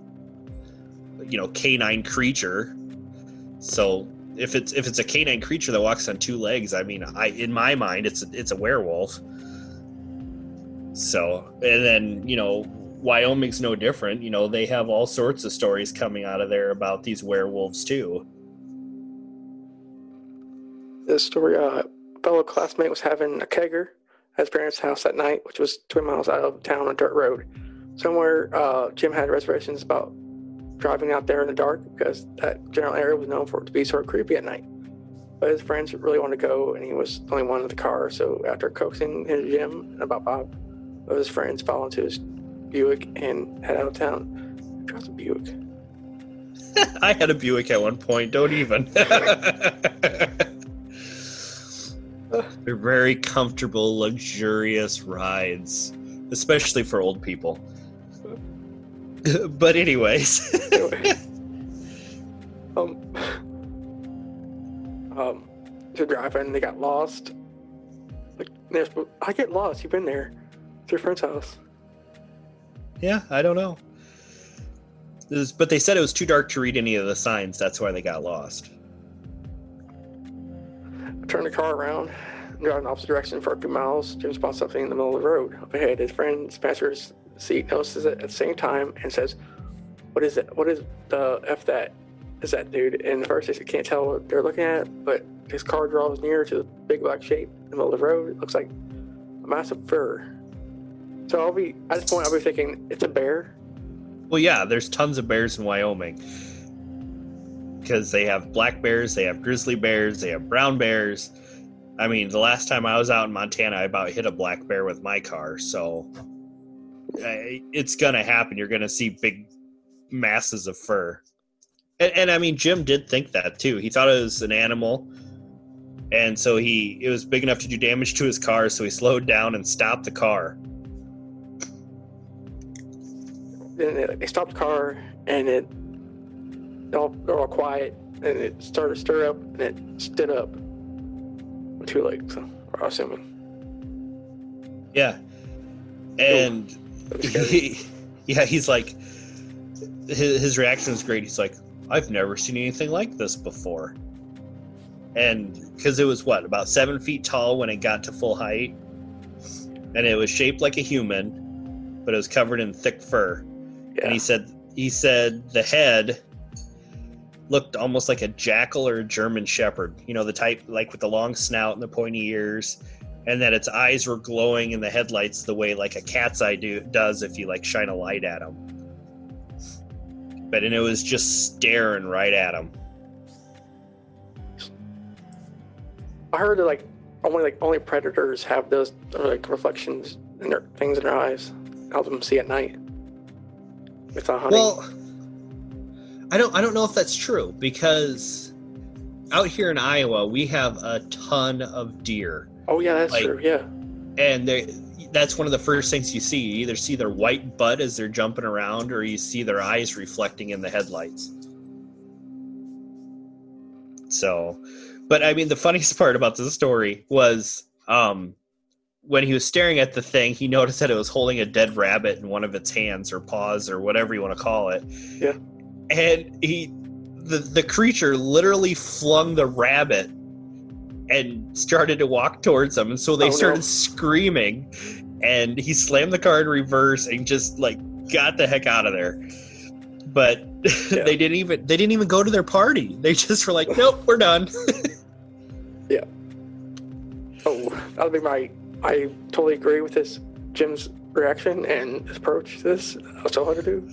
E: you know canine creature. So if it's if it's a canine creature that walks on two legs i mean i in my mind it's it's a werewolf. So and then you know wyoming's no different. You know they have all sorts of stories coming out of there about these werewolves too.
A: This story, uh, a fellow classmate was having a kegger at his parents' house that night, which was 20 miles out of town on dirt road. Somewhere, uh, Jim had reservations about driving out there in the dark because that general area was known for it to be sort of creepy at night. But his friends really wanted to go, and he was the only one in the car. So after coaxing his Jim and about Bob, of his friends fell into his Buick and head out of town. Drives a Buick. *laughs*
E: i had a buick at one point don't even *laughs* they're very comfortable luxurious rides especially for old people *laughs* but anyways,
A: Anyway. um, um, they're driving. They got lost. Like, I get lost. You've been there. It's your friend's house.
E: yeah, I don't know. Was- but they said it was too dark to read any of the signs. That's why they got lost.
A: I turn the car around, drive in the opposite direction for a few miles. Jim spots something in the middle of the road. Up ahead, his friend Spencer's seat notices it at the same time and says, "What is it? What is the f that? Is that dude?" And at first, he can't tell what they're looking at, but his car draws near to the big black shape in the middle of the road. It looks like a massive fur. So I'll be at this point, I'll be thinking it's a bear.
E: Well, yeah, there's tons of bears in Wyoming because they have black bears, they have grizzly bears, they have brown bears. I mean, the last time I was out in Montana, I about hit a black bear with my car. So it's gonna happen. You're gonna see big masses of fur. And, and I mean, Jim did think that too. He thought it was an animal, and so he it was big enough to do damage to his car. So he slowed down and stopped the car.
A: Then they, stopped the car and it all they're all quiet and it started to stir up and it stood up with two legs. I'm assuming.
E: Yeah, and
A: That was scary.
E: he, yeah, he's like, his, his reaction was great. He's like, I've never seen anything like this before. And because it was what, about seven feet tall when it got to full height, and it was shaped like a human, but it was covered in thick fur.
A: yeah.
E: And he said, he said the head looked almost like a jackal or a German shepherd. You know, the type like with the long snout and the pointy ears, and that its eyes were glowing in the headlights the way like a cat's eye do, does if you like shine a light at them. But and it was just staring right at him.
A: I heard that like only like only predators have those like reflections in their things in their eyes. Help them see at night. It's not hunting.
E: Well, I don't I don't know if that's true because out here in Iowa we have a ton of deer.
A: Oh yeah, that's
E: like-
A: true. Yeah.
E: and they that's one of the first things you see you either see their white butt as they're jumping around or you see their eyes reflecting in the headlights so but i mean the funniest *laughs* part about this story was um when he was staring at the thing he noticed that it was holding a dead rabbit in one of its hands or paws or whatever you want to call it
A: Yeah.
E: and he the, the creature literally flung the rabbit and started to walk towards them and so they
A: Oh, no.
E: started screaming and he slammed the car in reverse and just like got the heck out of there but *laughs*
A: Yeah.
E: they didn't even they didn't even go to their party they just were like nope we're done *laughs* yeah.
A: Oh, that'll be my. I totally agree with this Jim's reaction and approach to this. That's all I to do.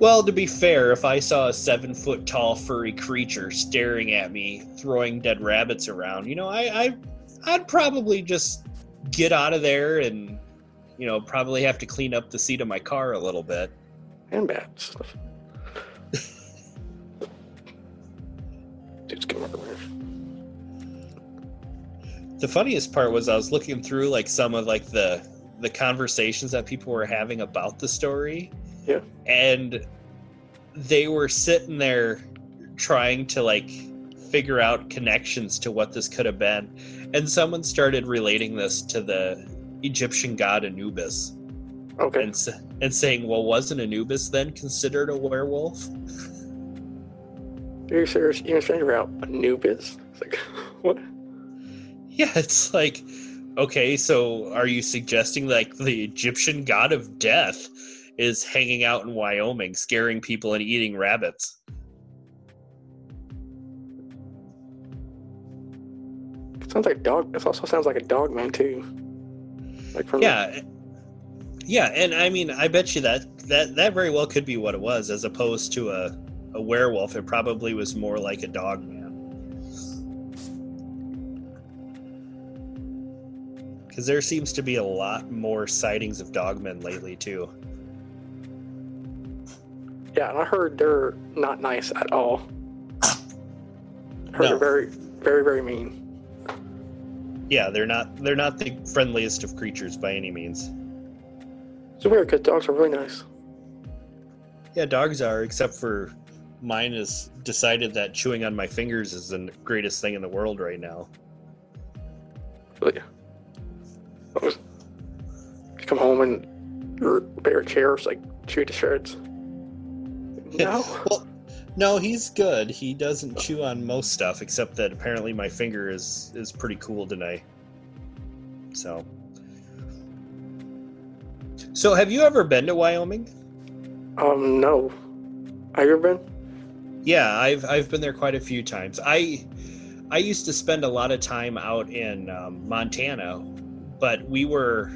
E: Well to be fair if i saw a seven foot tall furry creature staring at me throwing dead rabbits around you know i, I i'd probably just get out of there and you know probably have to clean up the seat of my car a little bit
A: And bad stuff. Dude's getting murdered.
E: the funniest part was I was looking through like some of like the the conversations that people were having about the story.
A: Yeah.
E: And they were sitting there trying to like figure out connections to what this could have been. And someone started relating this to the Egyptian god Anubis
A: Okay.
E: and and saying, "Well, wasn't Anubis then considered a werewolf?"
A: You're serious? Even stranger out Anubis. It's like, *laughs* what?
E: Yeah, it's like, okay, so are you suggesting like the Egyptian god of death is hanging out in Wyoming, scaring people and eating rabbits?
A: Sounds like dog. This also sounds like a dog man too. Like from
E: Yeah, yeah, and I mean, I bet you that that that very well could be what it was, as opposed to a a werewolf. It probably was more like a dog man. Because there seems to be a lot more sightings of dogmen lately too.
A: Yeah, and I heard they're not nice at all. Heard
E: No.
A: they're very, very, very mean.
E: Yeah, they're not they're not the friendliest of creatures by any means.
A: It's weird because dogs are really nice.
E: Yeah, dogs are, except for mine has decided that chewing on my fingers is the greatest thing in the world right now.
A: But yeah. You come home and your favorite chair's like chewed to shreds. No. *laughs*
E: Well, no, he's good. He doesn't chew on most stuff, except that apparently my finger is is pretty cool today. So, so have you ever been to Wyoming?
A: Um, no. Have you ever been?
E: Yeah, I've I've been there quite a few times. I I used to spend a lot of time out in um, Montana, but we were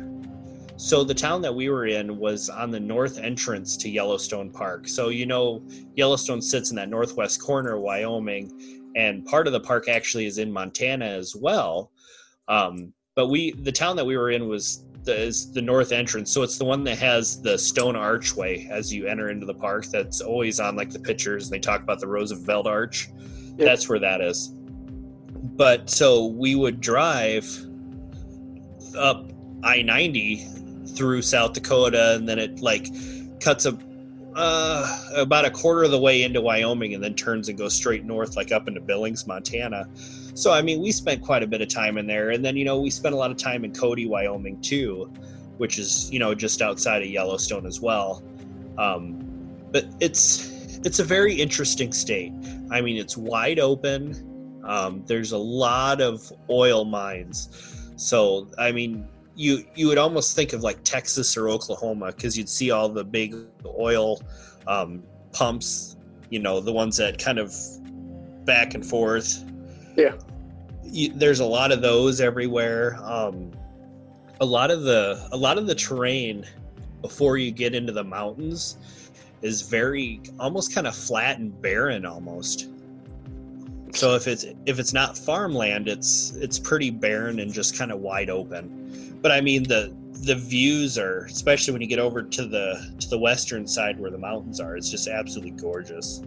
E: so the town that we were in was on the north entrance to Yellowstone Park. So you know Yellowstone sits in that northwest corner of Wyoming, and part of the park actually is in Montana as well. Um, but we the town that we were in was the, is the north entrance, so it's the one that has the stone archway as you enter into the park. That's always on like the pictures. They talk about the Roosevelt Arch.
A: Yeah.
E: That's where that is. But so we would drive up I ninety through South Dakota, and then it like cuts a uh, about a quarter of the way into Wyoming, and then turns and goes straight north, like up into Billings, Montana. So I mean, we spent quite a bit of time in there, and then you know we spent a lot of time in Cody, Wyoming too, which is you know just outside of Yellowstone as well. Um, but it's it's a very interesting state. I mean, it's wide open. Um, there's a lot of oil mines, so I mean, you you would almost think of like Texas or Oklahoma because you'd see all the big oil um, pumps, you know, the ones that kind of back and forth.
A: Yeah.
E: You, there's a lot of those everywhere. Um, a lot of the a lot of the terrain before you get into the mountains is very almost kind of flat and barren almost. So if it's if it's not farmland, it's it's pretty barren and just kind of wide open. But I mean the the views are especially when you get over to the to the western side where the mountains are, it's just absolutely gorgeous.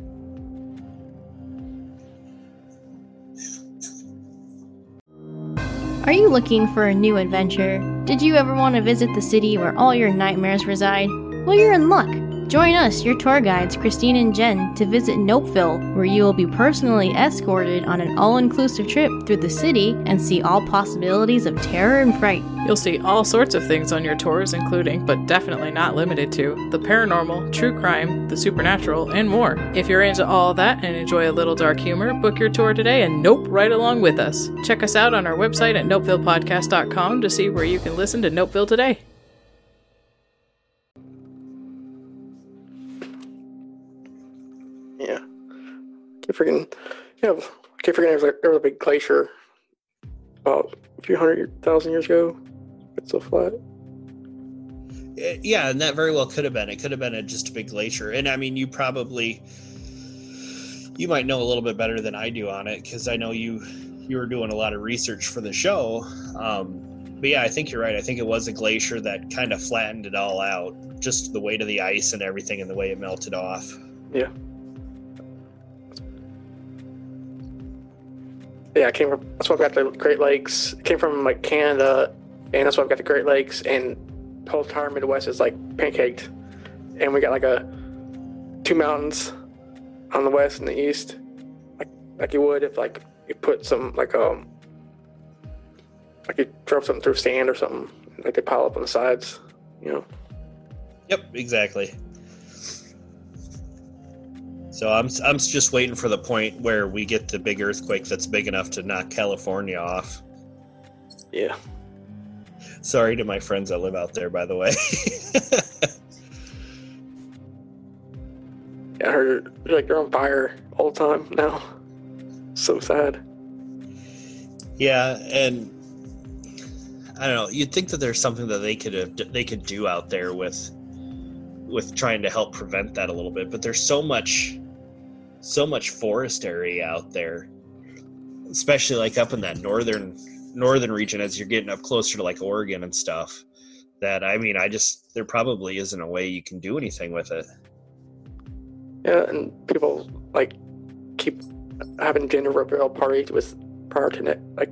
F: Are you looking for a new adventure? Did you ever want to visit the city where all your nightmares reside? Well, you're in luck. Join us, your tour guides, Christine and Jen, to visit Nopeville, where you will be personally escorted on an all inclusive trip through the city and see all possibilities of terror and fright.
G: You'll see all sorts of things on your tours, including, but definitely not limited to, the paranormal, true crime, the supernatural, and more. If you're into all that and enjoy a little dark humor, book your tour today and nope right along with us. Check us out on our website at nopevillepodcast.com to see where you can listen to Nopeville today.
A: Freaking. Yeah. Keep forgetting there was, like, there was a big glacier about a few hundred thousand years ago. It's so flat.
E: Eh, Yeah, and that very well could have been. It could have been a, just a big glacier. And I mean, you probably you might know a little bit better than I do on it because I know you you were doing a lot of research for the show. Um, but yeah, I think you're right. I think it was a glacier that kind of flattened it all out, just the weight of the ice and everything, and the way it melted off.
A: Yeah. Yeah, I came from. That's why I've got the Great Lakes. Came from like Canada, and that's why I've got the Great Lakes, and the whole entire Midwest is like pancaked, and we got like a two mountains on the west and the east, like like you would if like you put some like um like you drove something through sand or something, like they pile up on the sides, you know.
E: Yep, exactly. So I'm I'm just waiting for the point where we get the big earthquake that's big enough to knock California off.
A: Yeah.
E: Sorry to my friends that live out there, by the way. *laughs*
A: Yeah, I heard like they're on fire all the time now. So sad.
E: yeah, and I don't know. You'd think that there's something that they could have, they could do out there with with trying to help prevent that a little bit, but there's so much so much forest area out there, especially like up in that northern northern region as you're getting up closer to like Oregon and stuff. That I mean, I just there probably isn't a way you can do anything with it.
A: Yeah, and people like keep having gender reveal parties with prior to net like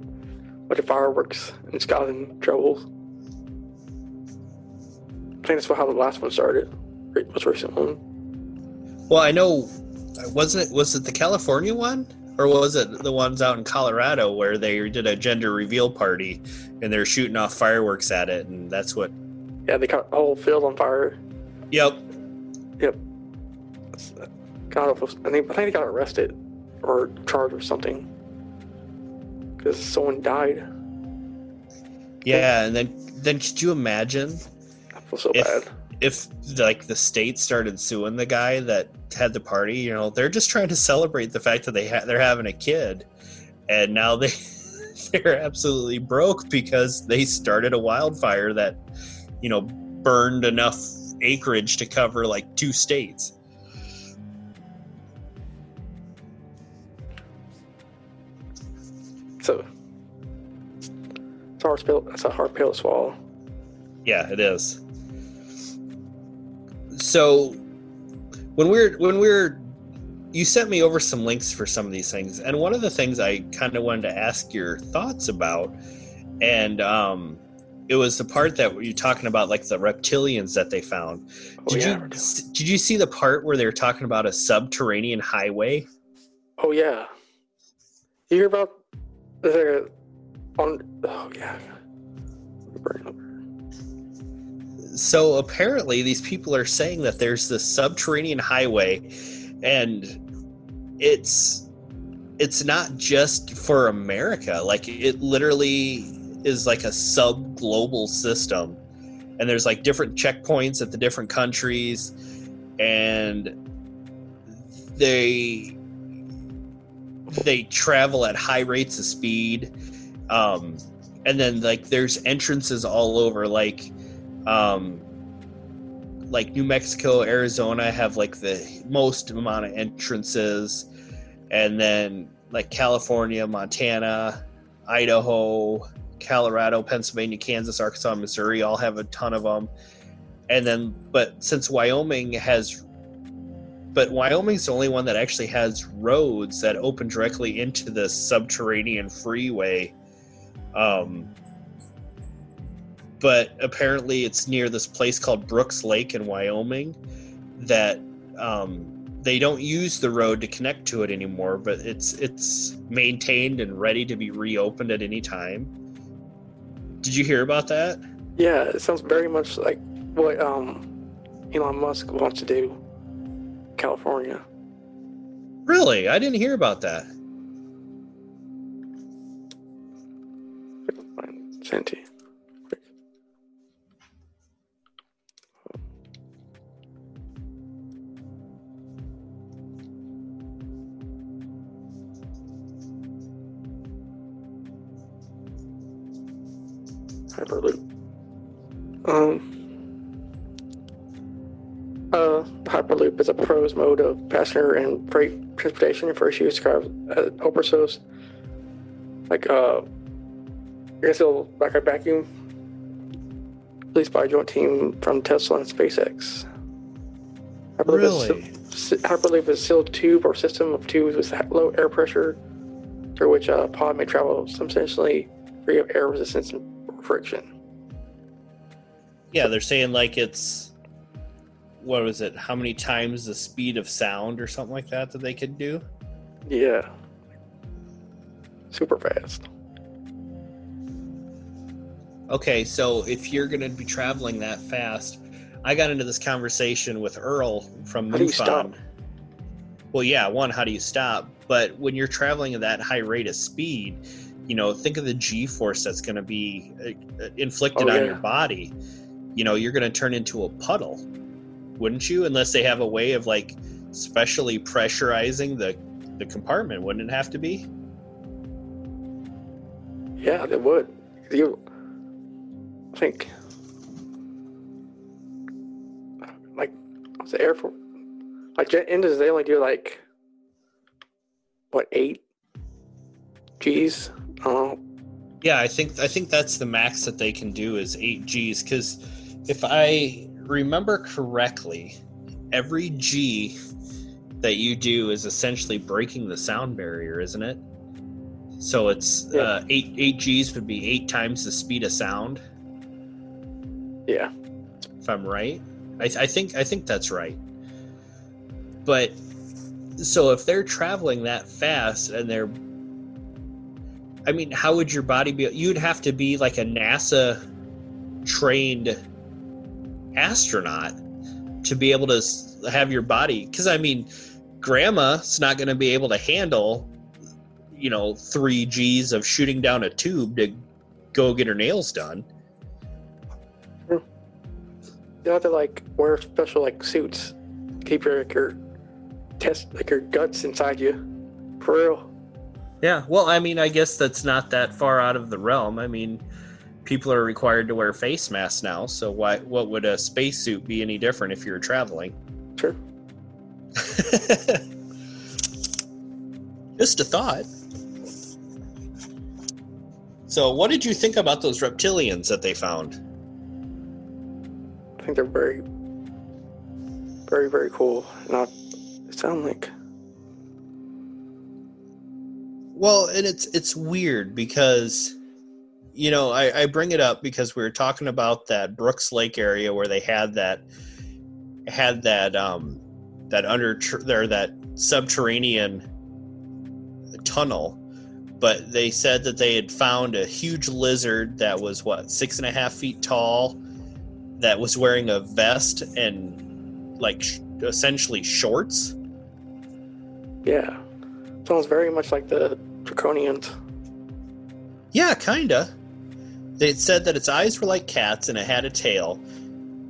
A: bunch of fireworks and it's gotten trouble. I think that's how the last one started. re- Most recent one.
E: Well, I know, wasn't it? Was it the California one, or was it the ones out in Colorado where they did a gender reveal party and they're shooting off fireworks at it, and that's what?
A: Yeah, they caught the whole field on fire.
E: Yep.
A: Yep. God, I think I think they got arrested or charged with something because someone died.
E: Yeah, and then then could you imagine
A: I feel so
E: if
A: bad.
E: If like the state started suing the guy that had the party? You know, they're just trying to celebrate the fact that they ha- they're having a kid, and now they *laughs* they're absolutely broke because they started a wildfire that you know burned enough acreage to cover like two states.
A: So it's a hard pill. That's a hard pill to swallow.
E: Yeah, it is. So when we're when we're you sent me over some links for some of these things, and one of the things I kind of wanted to ask your thoughts about, and um, it was the part that you're talking about, like the reptilians that they found.
A: Oh,
E: Did
A: yeah.
E: you did you see the part where they were talking about a subterranean highway?
A: Oh yeah. You hear about a- on? Oh yeah.
E: So apparently these people are saying that there's this subterranean highway and it's it's not just for america. Like it literally is like a sub global system. And there's like different checkpoints at the different countries. And they they travel at high rates of speed. Um and then like there's entrances all over. Like um like New Mexico, Arizona have like the most amount of entrances and then like California, Montana, Idaho, Colorado, Pennsylvania, Kansas, Arkansas, Missouri all have a ton of them. And then but since Wyoming has but Wyoming's the only one that actually has roads that open directly into the subterranean freeway. Um, but apparently it's near this place called Brooks Lake in Wyoming that um, they don't use the road to connect to it anymore, but it's it's maintained and ready to be reopened at any time. Did you hear about that?
A: Yeah, it sounds very much like what um Elon Musk wants to do. California.
E: Really? I didn't hear about that.
A: Sent Hyperloop. Um. Uh, Hyperloop is a pros mode of passenger and freight transportation first used described as open source. Like, uh, you're still backup vacuum released by a joint team from Tesla and SpaceX. Hyperloop
E: Really?
A: Is, Hyperloop is a sealed tube or system of tubes with low air pressure through which a pod may travel substantially free of air resistance and friction.
E: Yeah, they're saying like it's what was it? How many times the speed of sound or something like that that they could do?
A: Yeah. Super fast.
E: Okay, so if you're going to be traveling that fast, I got into this conversation with Earl from
A: How
E: MUFON. Well, yeah, one, how do you stop? But when you're traveling at that high rate of speed, you know, think of the G force that's going to be uh, inflicted
A: Oh,
E: on your body. You know, you're going to turn into a puddle, wouldn't you? Unless they have a way of like specially pressurizing the the compartment, wouldn't it have to be?
A: Yeah, they would. You, I think, like, the Air Force? Like jet engines, they only do like what eight G's. I.
E: Yeah, I think I think that's the max that they can do is eight G's. Because if I remember correctly, every G that you do is essentially breaking the sound barrier, isn't it? So it's
A: Yeah.
E: uh, eight eight G's would be eight times the speed of sound.
A: Yeah,
E: If I'm right, I, I think I think that's right. but so if they're traveling that fast and they're I mean, how would your body be? You'd have to be like a NASA trained astronaut to be able to have your body. Because, I mean, grandma's not going to be able to handle, you know, three G's of shooting down a tube to go get her nails done.
A: You have to like wear special like suits, keep your like, your test like your guts inside you, for real.
E: Yeah, well, I mean, I guess that's not that far out of the realm. I mean, people are required to wear face masks now, so why? What would a spacesuit be any different if you're traveling?
A: Sure. *laughs*
E: Just a thought. So, what did you think about those reptilians that they found?
A: I think they're very, very, very cool. And I, they sound like
E: Well, and it's it's weird because you know, I, I bring it up because we were talking about that Brooks Lake area where they had that had that um that under there that subterranean tunnel but they said that they had found a huge lizard that was what six and a half feet tall that was wearing a vest and like sh- essentially shorts?
A: Yeah, sounds very much like the draconians.
E: Yeah, kinda. They said that its eyes were like cats and it had a tail.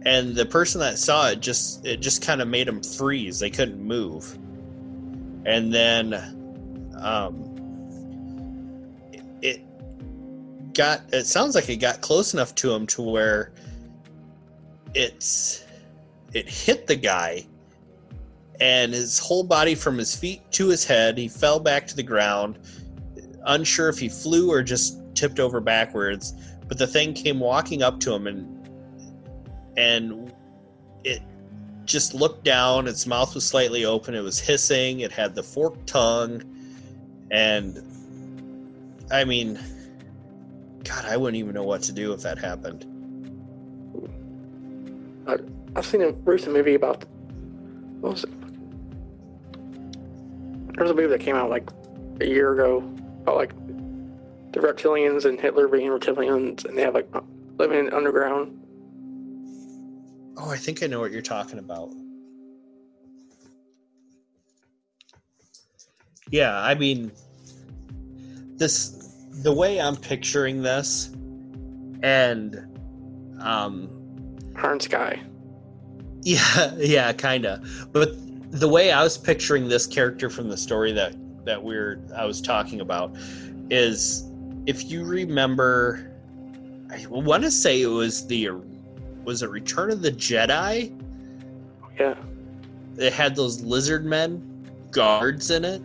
E: And the person that saw it just it just kind of made them freeze. They couldn't move. And then um it- it got it sounds like it got close enough to him to where it's it hit the guy and his whole body from his feet to his head he fell back to the ground. Unsure if he flew or just tipped over backwards but the thing came walking up to him and and it just looked down. Its mouth was slightly open. It was hissing. It had the forked tongue. And i mean god i wouldn't even know what to do if that happened.
A: I've seen a recent movie about what was it? There's a movie that came out like a year ago about like the reptilians and Hitler being reptilians, and they have like living underground.
E: oh i think i know what you're talking about yeah i mean this the way i'm picturing this and um
A: Iron Sky. *laughs*
E: Yeah, yeah, kind of. But the way I was picturing this character from the story that that we're I was talking about is if you remember I want to say it was the was it Return of the Jedi?
A: Yeah.
E: It had those lizard men guards in it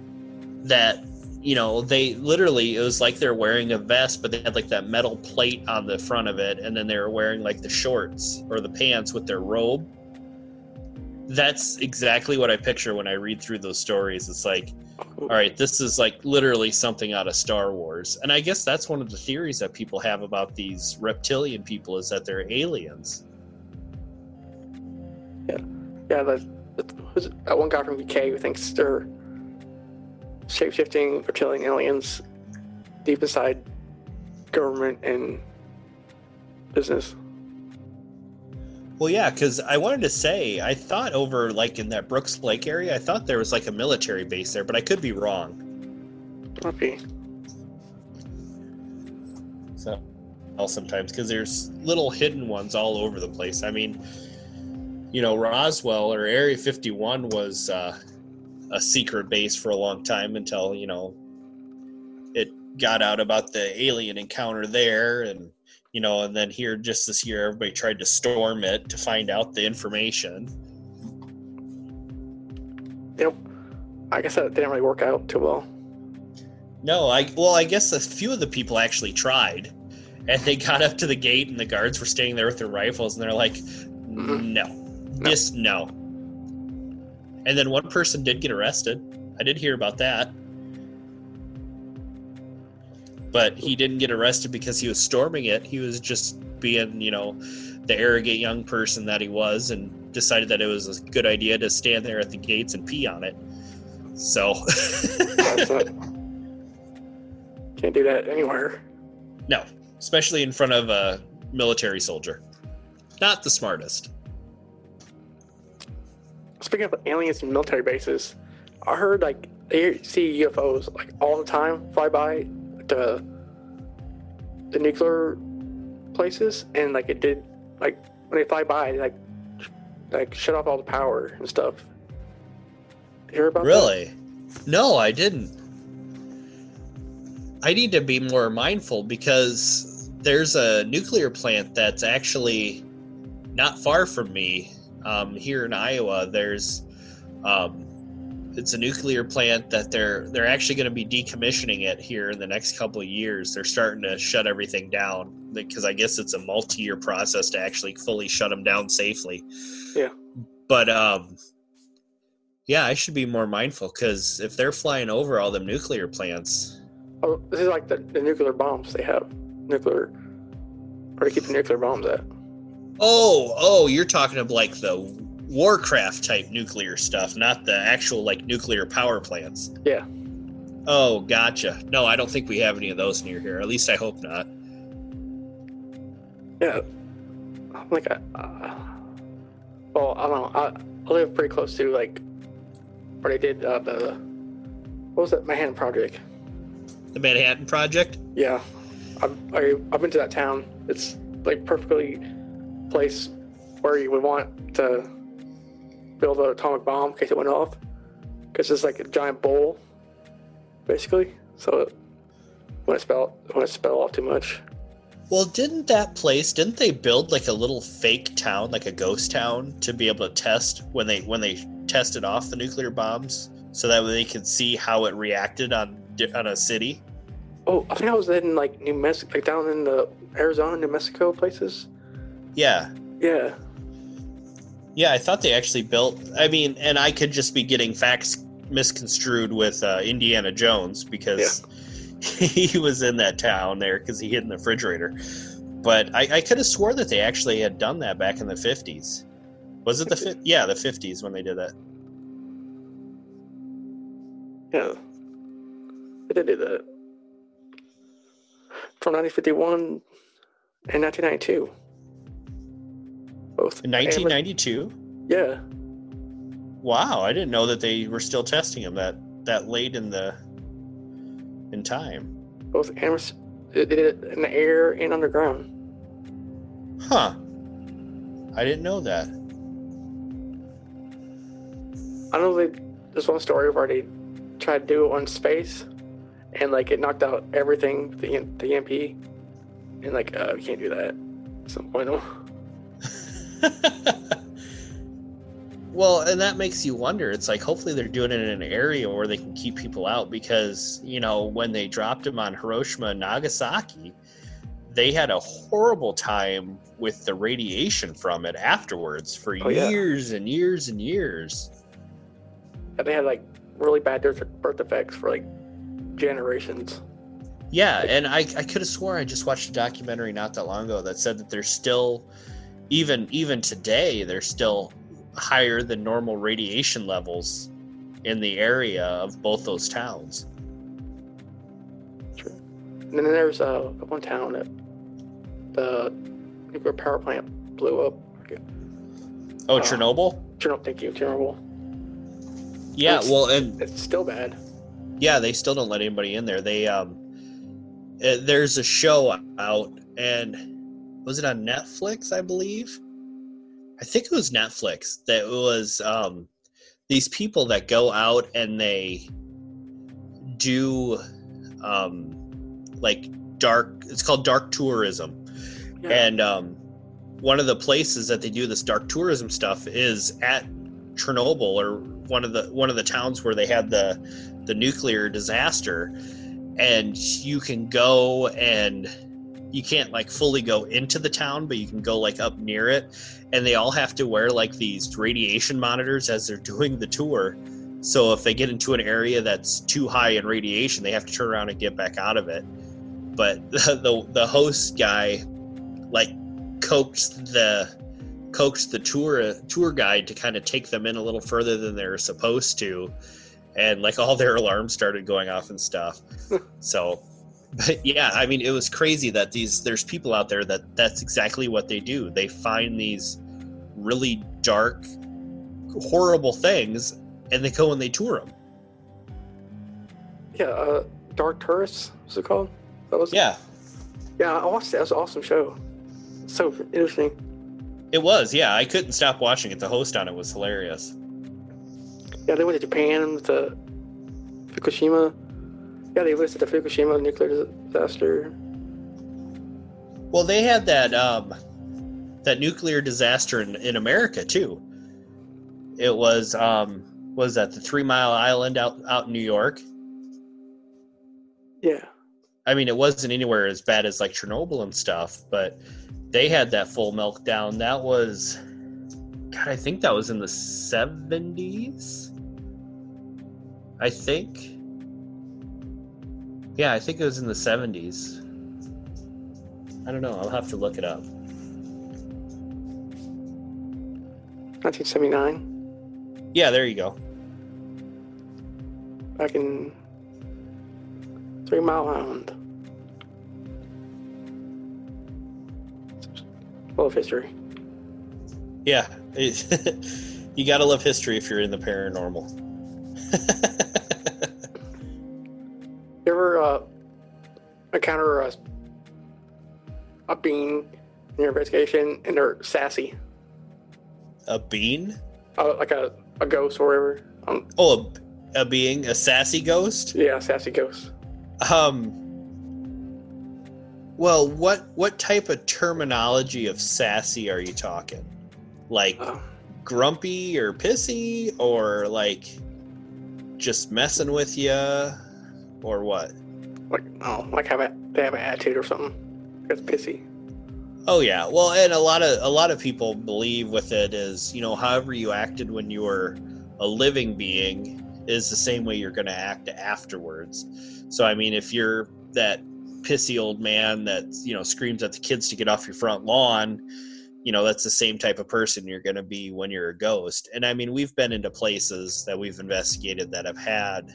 E: that you know they literally it was like they're wearing a vest but they had like that metal plate on the front of it and then they were wearing like the shorts or the pants with their robe that's exactly what i picture when i read through those stories. It's like all right this is like literally something out of star wars. And i guess that's one of the theories that people have about these reptilian people is that they're aliens.
A: Yeah, that, that, that one guy from UK who thinks they're shape-shifting reptilian aliens deep inside government and business.
E: Well, yeah, because I wanted to say, I thought over like in that Brooks Lake area, I thought there was like a military base there, but I could be wrong.
A: Might be.
E: So, well, sometimes because there's little hidden ones all over the place. I mean, you know, Roswell or Area 51 was uh, a secret base for a long time until you know it got out about the alien encounter there, and you know, and then here just this year, everybody tried to storm it to find out the information.
A: Yep. I guess that didn't really work out too well.
E: No, I well, I guess a few of the people actually tried, and they got up to the gate, and the guards were standing there with their rifles, and they're like, mm-hmm. "No, just no." And then one person did get arrested. I did hear about that, but he didn't get arrested because he was storming it. He was just being, you know, the arrogant young person that he was, and decided that it was a good idea to stand there at the gates and pee on it. So, *laughs*
A: can't do that anywhere.
E: no, especially in front of a military soldier. Not the smartest.
A: Speaking of aliens and military bases, I heard like they see UFOs like all the time fly by the the nuclear places, and like it did like when they fly by, they, like like shut off all the power and stuff. You hear about that?
E: Really? No, I didn't. I need to be more mindful because there's a nuclear plant that's actually not far from me um, here in Iowa. There's um, it's a nuclear plant that they're they're actually going to be decommissioning it here in the next couple of years. They're starting to shut everything down because I guess it's a multi-year process to actually fully shut them down safely.
A: Yeah.
E: But um, yeah, I should be more mindful because if they're flying over all them nuclear plants,
A: Oh, this is like the, the nuclear bombs they have. Nuclear, where they keep the nuclear bombs at.
E: oh, oh, you're talking of like the Warcraft type nuclear stuff, not the actual like nuclear power plants.
A: Yeah.
E: Oh, gotcha. No, I don't think we have any of those near here. At least I hope not.
A: Yeah. I'm like, a, uh, well, I don't know. I, I live pretty close to like what I did uh, the what was that Manhattan Project?
E: The Manhattan Project.
A: Yeah, I've I, I've been to that town. It's like perfectly place where you would want to build an atomic bomb in case it went off. Because it's like a giant bowl, basically. So when it wouldn't spell wouldn't spell off too much.
E: Well, didn't that place? Didn't they build like a little fake town, like a ghost town, to be able to test when they when they tested off the nuclear bombs, so that way they could see how it reacted on on a city?
A: Oh, I think I was in like New Mexico, like down in the Arizona, New Mexico places.
E: Yeah,
A: Yeah,
E: yeah. I thought they actually built. I mean, and I could just be getting facts misconstrued with uh, Indiana Jones because *laughs* he was in that town there because he hid in the refrigerator. But I, I could have swore that they actually had done that back in the fifties. Was it the fif- yeah the fifties when they did that?
A: yeah. They did do that. From 1951 and 1992. Both.
E: In nineteen ninety two.
A: Yeah.
E: Wow, I didn't know that they were still testing them that that late in the in time.
A: Both Amherst, did it in the air and underground.
E: Huh. I didn't know that.
A: I know they, there's one story where they tried to do it on space and like it knocked out everything, the, the EMP. And like, uh, we can't do that. At some point. *laughs*
E: well, and that makes you wonder. It's like hopefully they're doing it in an area where they can keep people out because, you know, when they dropped them on Hiroshima and Nagasaki, they had a horrible time with the radiation from it afterwards for
A: Oh, yeah.
E: years and years and years.
A: And they had like really bad birth birth effects for like generations.
E: Yeah, and I, I could have swore I just watched a documentary not that long ago that said that there's still even even today they're still higher than normal radiation levels in the area of both those towns.
A: And then there's uh, one town that the nuclear power plant blew up.
E: Oh,
A: Uh,
E: Chernobyl?
A: Chernobyl, thank you, Chernobyl.
E: Yeah,
A: it's-
E: well, and
A: It's still bad.
E: yeah, they still don't let anybody in there. They um uh, there's a show out and was it on Netflix, I believe? I think it was Netflix that was um these people that go out and they do um like dark it's called dark tourism
A: Yeah.
E: and um, one of the places that they do this dark tourism stuff is at Chernobyl or one of the one of the towns where they had the the nuclear disaster and you can go and you can't like fully go into the town but you can go like up near it. And they all have to wear like these radiation monitors as they're *laughs* doing the tour. So if they get into an area that's too high in radiation they have to turn around and get back out of it. But *laughs* the the, the host guy like coaxed the coaxed the tour tour guide to kind of take them in a little further than they're supposed to, and like all their alarms started going off and stuff. *laughs* so, but yeah, I mean, it was crazy that these there's people out there that that's exactly what they do. They find these really dark, horrible things, and they go and they tour them.
A: Yeah, uh, Dark Tourist, what's it called? That was
E: Yeah,
A: Yeah, I watched it. That was an awesome show. So interesting.
E: it was. Yeah, I couldn't stop watching it. The host on it was hilarious.
A: Yeah, they went to Japan with the Fukushima. Yeah, they listed the Fukushima nuclear disaster.
E: Well, they had that um, that nuclear disaster in, in America too. It was um, was that the Three Mile Island out out in New York?
A: Yeah.
E: I mean, it wasn't anywhere as bad as like Chernobyl and stuff, but they had that full meltdown. That was, God, I think that was in the seventies. I think. Yeah, I think it was in the seventies. I don't know. I'll have to look it up.
A: 1979.
E: Yeah, there you go.
A: Back in Three Mile Island. Of history.
E: Yeah, *laughs* you gotta love history if you're in the paranormal. *laughs*
A: Ever uh, encounter a, a being in your investigation and they're sassy?
E: a bean?
A: Uh, like a, a ghost or whatever? Um,
E: Oh, a, a being, a sassy ghost?
A: yeah, sassy ghost.
E: Um. Well, what what type of terminology of sassy are you talking? Like
A: Uh,
E: grumpy or pissy, or like just messing with you, or what?
A: like, oh, like have a, they have an attitude or something. It's pissy.
E: Oh yeah. Well, and a lot of a lot of people believe with it is, you know, however you acted when you were a living being is the same way you're going to act afterwards. So I mean, if you're that pissy old man that, you know, screams at the kids to get off your front lawn, you know, that's the same type of person you're going to be when you're a ghost. And I mean, we've been into places that we've investigated that have had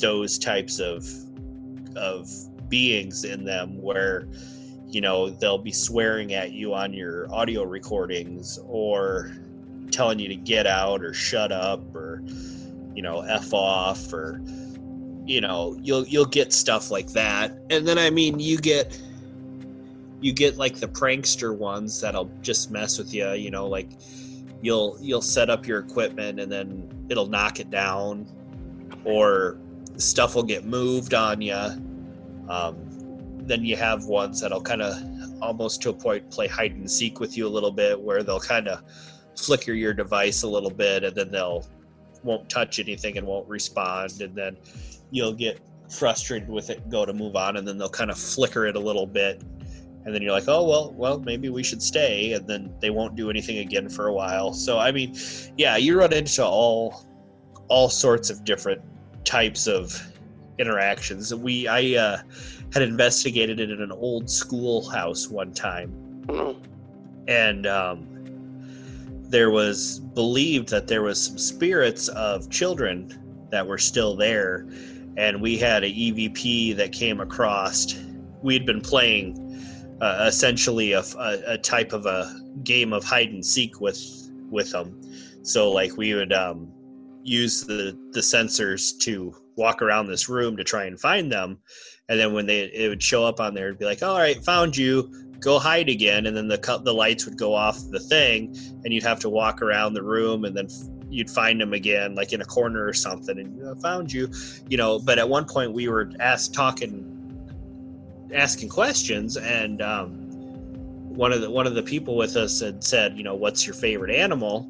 E: those types of of beings in them where you know they'll be swearing at you on your audio recordings or telling you to get out or shut up or you know f off or you know you'll you'll get stuff like that. And then i mean you get you get like the prankster ones that'll just mess with you you know like you'll you'll set up your equipment and then it'll knock it down or stuff will get moved on you um, then you have ones that'll kind of almost to a point play hide and seek with you a little bit where they'll kind of flicker your device a little bit and then they'll won't touch anything and won't respond and then you'll get frustrated with it go to move on and then they'll kind of flicker it a little bit. And then you're like oh well well maybe we should stay and then they won't do anything again for a while. So i mean yeah you run into all all sorts of different types of interactions. We i uh had investigated it in an old schoolhouse one time. And um, there was believed that there was some spirits of children that were still there. And we had a evp that came across. We had been playing uh, essentially a, a, a type of a game of hide and seek with with them so like we would um, use the the sensors to walk around this room to try and find them. And then when they it would show up on there it'd be like all right found you. Go hide again. And then the cut the lights would go off the thing and you'd have to walk around the room and then you'd find them again like in a corner or something and I found you. You know but at one point we were asked talking asking questions and um, one of the one of the people with us had said you know what's your favorite animal?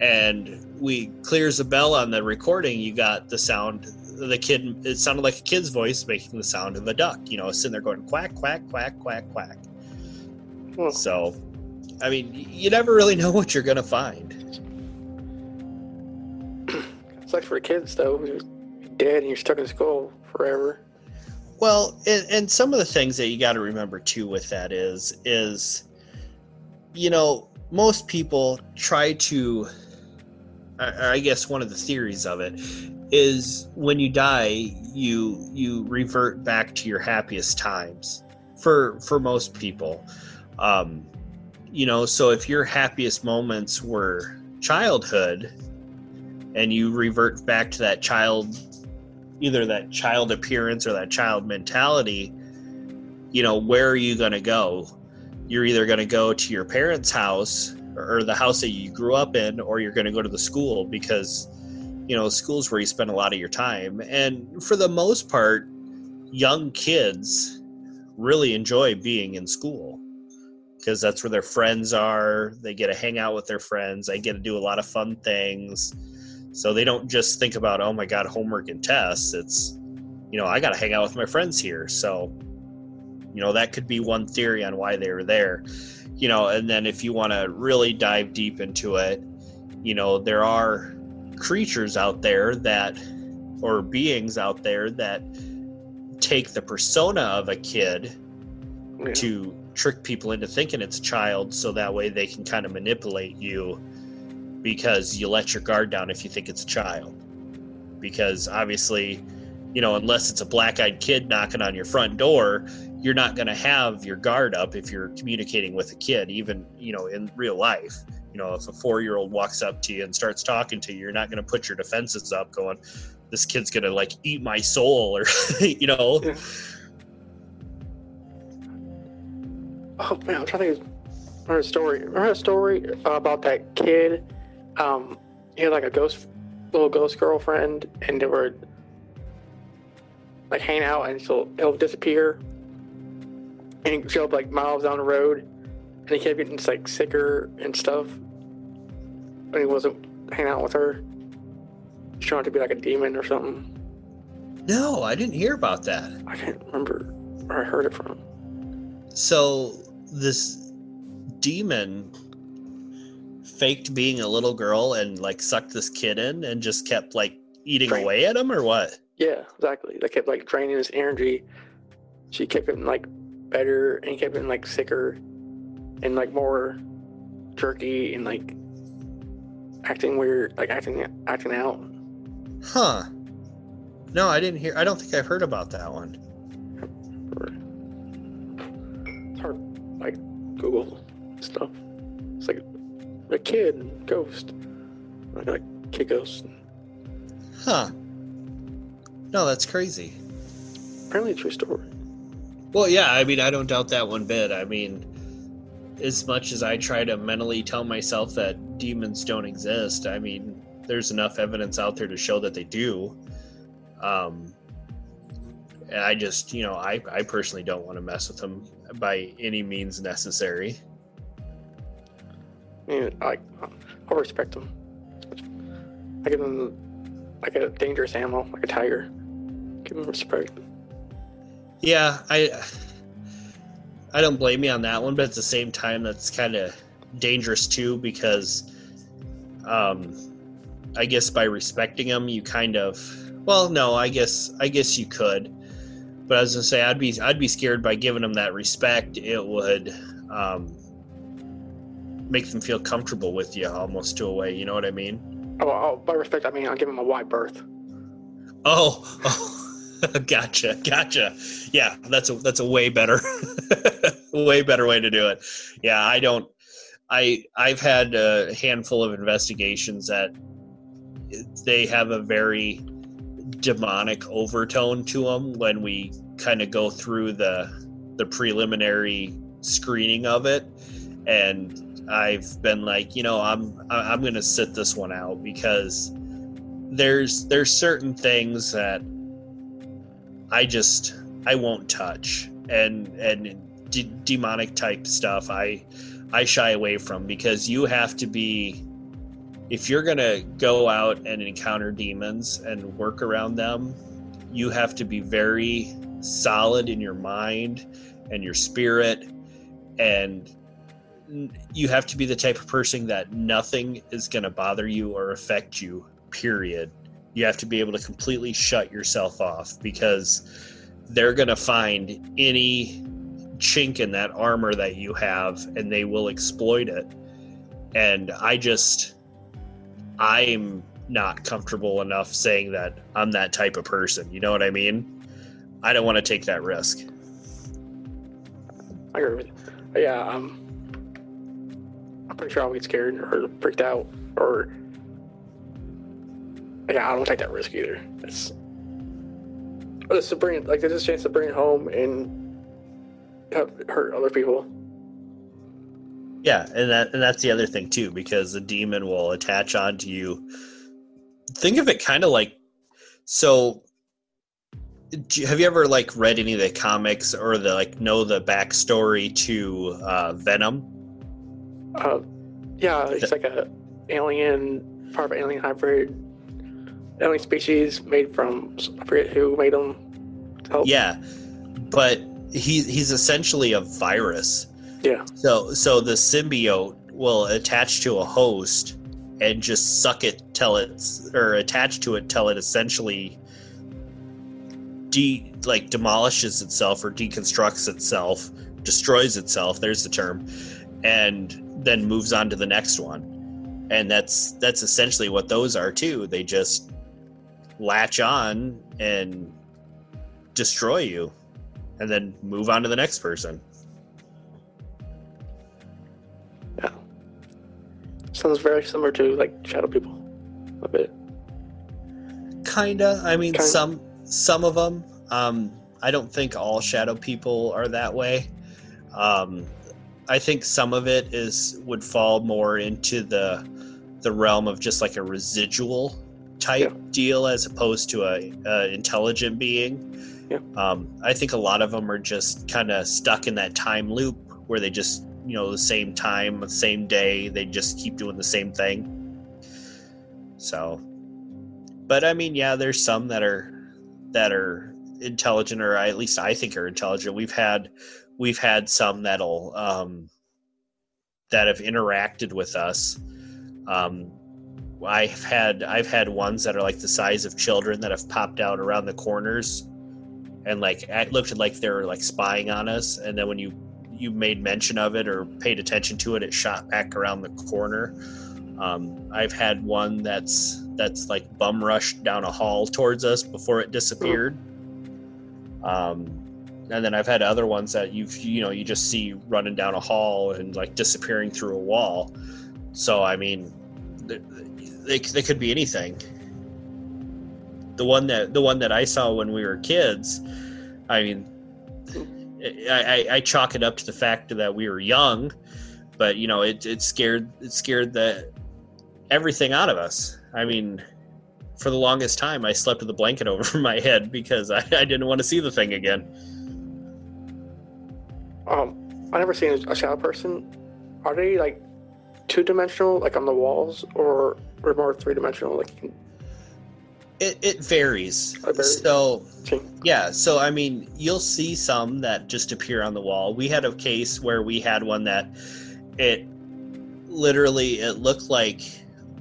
E: And we clears the bell on the recording you got the sound the kid it sounded like a kid's voice making the sound of a duck you know sitting there going quack quack quack quack quack
A: Hmm.
E: so i mean you never really know what you're gonna find *clears throat*
A: It's like for kids though. You're dead and you're stuck in school forever.
E: well and, and some of the things that you got to remember too with that is is you know most people try to I I guess one of the theories of it is when you die you you revert back to your happiest times for for most people. Um you know so if your happiest moments were childhood and you revert back to that child either that child appearance or that child mentality you know where are you going to go? You're either going to go to your parents house or the house that you grew up in or you're going to go to the school because you know school's where you spend a lot of your time. And for the most part young kids really enjoy being in school because that's where their friends are. They get to hang out with their friends. They get to do a lot of fun things. So they don't just think about oh my god homework and tests. It's you know i got to hang out with my friends here. So you know that could be one theory on why they were there you know and then if you want to really dive deep into it you know there are creatures out there that or beings out there that take the persona of a kid
A: Yeah.
E: to trick people into thinking it's a child so that way they can kind of manipulate you because you let your guard down if you think it's a child because obviously you know unless it's a black-eyed kid knocking on your front door you're not going to have your guard up if you're communicating with a kid even you know in real life you know if a four-year-old walks up to you and starts talking to you you're not going to put your defenses up going this kid's going to like eat my soul or *laughs* you know
A: Yeah. Oh man, I'm trying to think. Remember a story? Remember a story about that kid? Um, he had like a ghost, little ghost girlfriend, and they were like hanging out, and so it'll disappear, and he up like miles down the road, and he kept getting like sicker and stuff. When he wasn't hanging out with her, he's trying to be like a demon or something.
E: no i didn't hear about that
A: I can't remember where I heard it from.
E: so this demon faked being a little girl and like sucked this kid in and just kept like eating
A: Right.
E: away at him or what
A: Yeah, exactly. They kept like draining his energy. She kept him like better and kept getting like sicker and like more jerky and like acting weird, like acting acting out.
E: huh no i didn't hear i don't think i've heard about that one
A: It's hard like Google stuff. It's like a kid ghost. Like a kid ghost.
E: huh no that's crazy
A: Apparently a true story.
E: Well, yeah, I mean, I don't doubt that one bit. I mean, as much as I try to mentally tell myself that demons don't exist, I mean, there's enough evidence out there to show that they do. Um, and I just, you know, I, I personally don't want to mess with them by any means necessary.
A: I mean, I I respect them. I give them like a dangerous animal, like a tiger. Give them respect.
E: Yeah, I I don't blame you on that one, but at the same time, that's kind of dangerous too because, um, I guess by respecting them, you kind of well, no, I guess I guess you could, but as I was gonna say I'd be I'd be scared by giving them that respect. It would um, make them feel comfortable with you almost to a way. You know what I mean?
A: Oh, oh, by respect, I mean I'll give him a wide berth.
E: Oh, *laughs* oh *laughs* gotcha, gotcha. Yeah, that's a that's a way better, *laughs* way better way to do it. Yeah, I don't. I I've had a handful of investigations that they have a very demonic overtone to them when we kind of go through the the preliminary screening of it, and I've been like, you know, I'm I'm gonna sit this one out because there's there's certain things that I just I won't touch. And and de- demonic type stuff I I shy away from because you have to be if you're going to go out and encounter demons and work around them you have to be very solid in your mind and your spirit. And you have to be the type of person that nothing is going to bother you or affect you period you have to be able to completely shut yourself off because they're going to find any chink in that armor that you have and they will exploit it and I just I'm not comfortable enough saying that I'm that type of person. You know what I mean? I don't want to take that risk.
A: I agree with you. Yeah, um, I'm pretty sure I'll get scared or freaked out or yeah, I don't take that risk either. It's it's to bring like there's a chance to bring it home and hurt other people.
E: Yeah, and that and that's the other thing too, because the demon will attach onto you. Think of it kind of like so. you- Have you ever like read any of the comics or the like know the backstory to uh, Venom?
A: Uh, yeah, it's like a alien, part of alien hybrid, alien species made from I forget who made them. help.
E: Yeah, but he he's essentially a virus.
A: yeah,
E: So so the symbiote will attach to a host and just suck it till it's or attach to it till it essentially de like demolishes itself or deconstructs itself, destroys itself, there's the term, and then moves on to the next one. And that's that's essentially what those are too. They just latch on and destroy you and then move on to the next person.
A: yeah. Sounds very similar to like shadow people, a bit.
E: Kinda. I mean,
A: Kinda.
E: some some of them. Um, I don't think all shadow people are that way. Um, I think some of it is would fall more into the the realm of just like a residual type deal as opposed to a, a intelligent being.
A: Yeah.
E: Um, I think a lot of them are just kind of stuck in that time loop where they just you know the same time, the same day, they just keep doing the same thing. So, but I mean, yeah, there's some that are that are intelligent, or at least I think are intelligent. We've had we've had some that'll um, that have interacted with us. Um, I've had I've had ones that are like the size of children that have popped out around the corners, and like it looked like they were like spying on us. And then when you you made mention of it or paid attention to it, it shot back around the corner. Um, I've had one that's that's like bum rushed down a hall towards us before it disappeared. Um, and then I've had other ones that you've you know you just see running down a hall and like disappearing through a wall. So I mean, they, they, could be anything. The one that the one that I saw when we were kids, I mean, I, I, I chalk it up to the fact that we were young, but you know it, it scared it scared the everything out of us. I mean, for the longest time, I slept with a blanket *laughs* over my head because I, I didn't want to see the thing again.
A: Um, I never seen a shadow person. Are they like two dimensional, like on the walls, or or more three dimensional? Like, you can
E: It, it varies.
A: Varies.
E: So? Yeah, so I mean, you'll see some that just appear on the wall. We had a case where we had one that it literally it looked like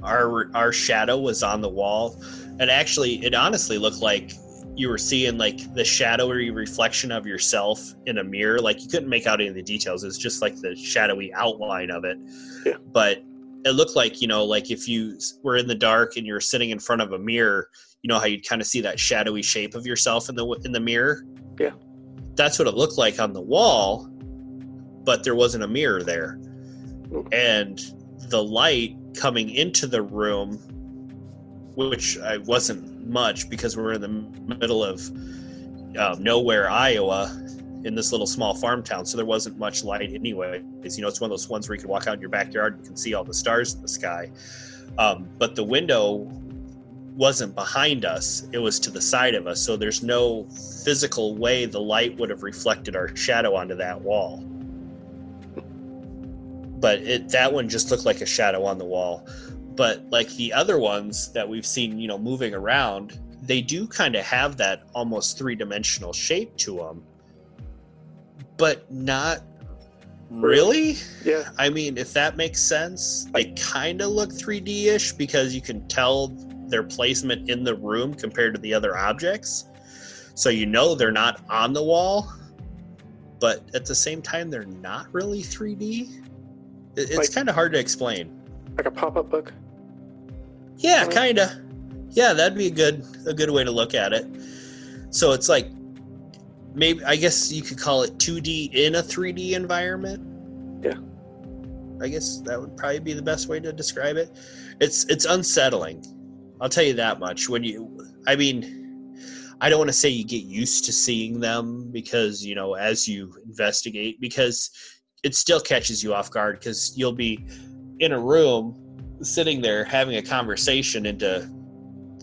E: our our shadow was on the wall, and actually, it honestly looked like you were seeing like the shadowy reflection of yourself in a mirror. Like you couldn't make out any of the details. It's just like the shadowy outline of it.
A: Yeah.
E: But it looked like you know, like if you were in the dark and you were sitting in front of a mirror, you know how you'd kind of see that shadowy shape of yourself in the in the mirror.
A: Yeah.
E: That's what it looked like on the wall, but there wasn't a mirror there, and the light coming into the room, which I wasn't much because we're in the middle of uh, nowhere, Iowa, in this little small farm town, so there wasn't much light anyway. You know, it's one of those ones where you can walk out in your backyard and you can see all the stars in the sky. Um, but the window wasn't behind us, it was to the side of us. So there's no physical way the light would have reflected our shadow onto that wall. But it that one just looked like a shadow on the wall. But like the other ones that we've seen, you know, moving around, they do kind of have that almost three dimensional shape to them, but not really.
A: Yeah,
E: I mean, if that makes sense, they kind of look 3D ish because you can tell their placement in the room compared to the other objects. So you know they're not on the wall, but at the same time, they're not really 3D. It's
A: Like-
E: kind of hard to explain.
A: like a pop-up book.
E: Yeah, kind of. Yeah, that'd be a good a good way to look at it. So it's like maybe I guess you could call it 2D in a 3D environment.
A: Yeah.
E: I guess that would probably be the best way to describe it. It's it's unsettling. I'll tell you that much. When you I mean I don't want to say you get used to seeing them because, you know, as you investigate because it still catches you off guard because you'll be in a room sitting there having a conversation into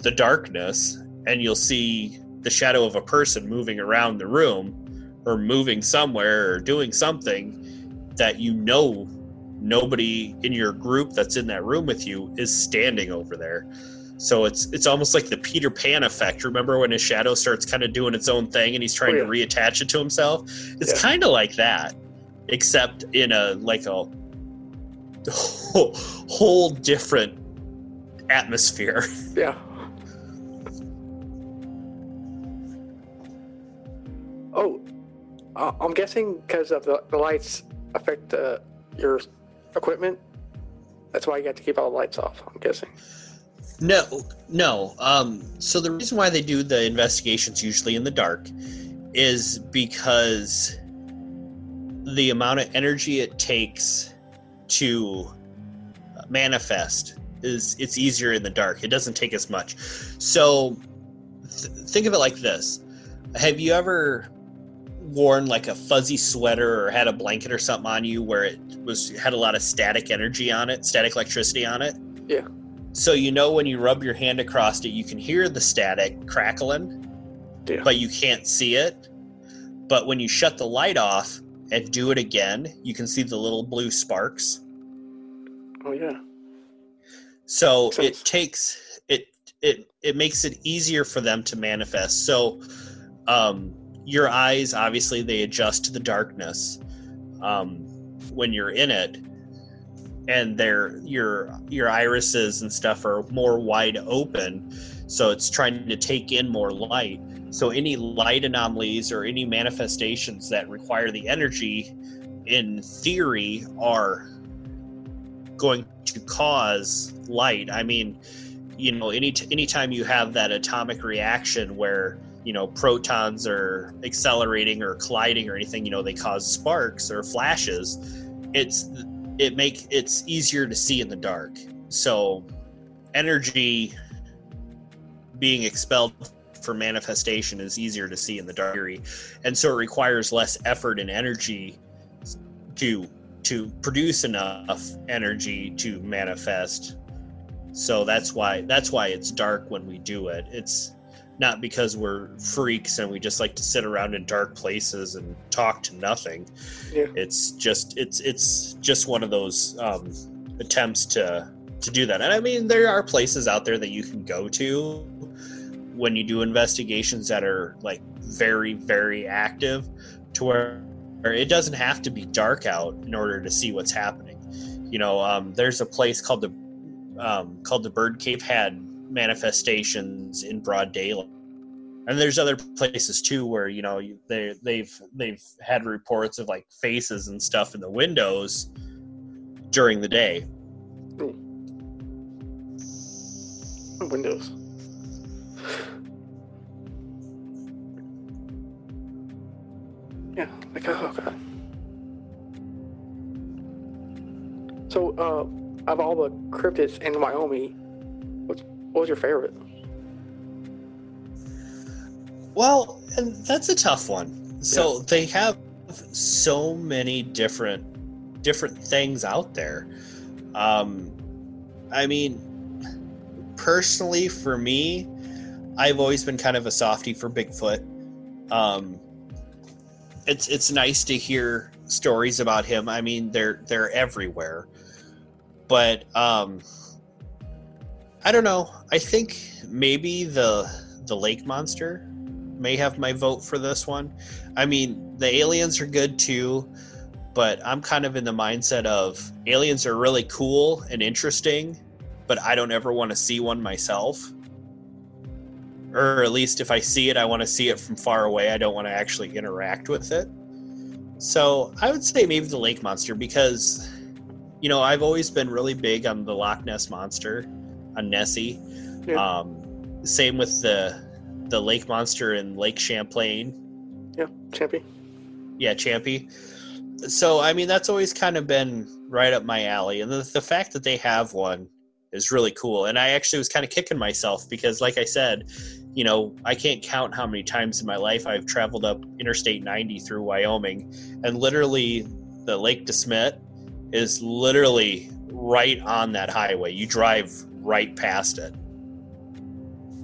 E: the darkness and you'll see the shadow of a person moving around the room or moving somewhere or doing something that you know nobody in your group that's in that room with you is standing over there. So it's it's almost like the peter pan effect. Remember when his shadow starts kind of doing its own thing and he's trying
A: Oh,
E: to reattach it to himself? It's
A: Yeah.
E: kind of like that except in a like a whole, whole different atmosphere *laughs*
A: Yeah. Oh, uh, I'm guessing because of the, the lights affect uh, your equipment. That's why you got to keep all the lights off. I'm guessing.
E: No, no. Um, so the reason why they do the investigations usually in the dark is because the amount of energy it takes to uh, manifest is it's easier in the dark. It doesn't take as much. So th- think of it like this: Have you ever worn like a fuzzy sweater or had a blanket or something on you where it was had a lot of static energy on it, static electricity on it?
A: Yeah.
E: So you know when you rub your hand across it, you can hear the static crackling,
A: Yeah.
E: but you can't see it. But when you shut the light off and do it again, you can see the little blue sparks.
A: Oh yeah.
E: So it takes it it it makes it easier for them to manifest. So um your eyes obviously they adjust to the darkness um when you're in it and their your your irises and stuff are more wide open so it's trying to take in more light so any light anomalies or any manifestations that require the energy in theory are going to cause light. I mean you know any anytime you have that atomic reaction where you know protons are accelerating or colliding or anything you know they cause sparks or flashes it's it make it's easier to see in the dark. So energy being expelled for manifestation is easier to see in the dark and so it requires less effort and energy to to produce enough energy to manifest. So that's why that's why it's dark when we do it. It's not because we're freaks and we just like to sit around in dark places and talk to nothing.
A: Yeah.
E: it's just it's it's just one of those um, attempts to to do that. And i mean there are places out there that you can go to when you do investigations that are like very very active to where it doesn't have to be dark out in order to see what's happening. You know um, there's a place called the um, called the bird cage had manifestations in broad daylight. And there's other places too where you know they they've they've had reports of like faces and stuff in the windows during the day.
A: Windows. Yeah. Like oh god. So, uh, of all the cryptids in Wyoming, what's what was your favorite?
E: Well, and that's a tough one. So they have so many different different things out there. Um I mean personally for me, I've always been kind of a softie for Bigfoot. Um it's it's nice to hear stories about him. I mean, they're they're everywhere. But um I don't know. I think maybe the the lake monster may have my vote for this one. I mean, the aliens are good too, but I'm kind of in the mindset of aliens are really cool and interesting, but I don't ever want to see one myself. Or at least if I see it, I want to see it from far away. I don't want to actually interact with it. So I would say maybe the lake monster because you know, I've always been really big on the Loch Ness monster, on Nessie.
A: Yeah.
E: Um, same with the the lake monster in Lake Champlain.
A: Yeah, Champy.
E: Yeah, Champy. So I mean, that's always kind of been right up my alley, and the, the fact that they have one is really cool. And I actually was kind of kicking myself because, like I said, you know, I can't count how many times in my life I've traveled up Interstate 90 through Wyoming, and literally the Lake DeSmet is literally right on that highway. You drive right past it.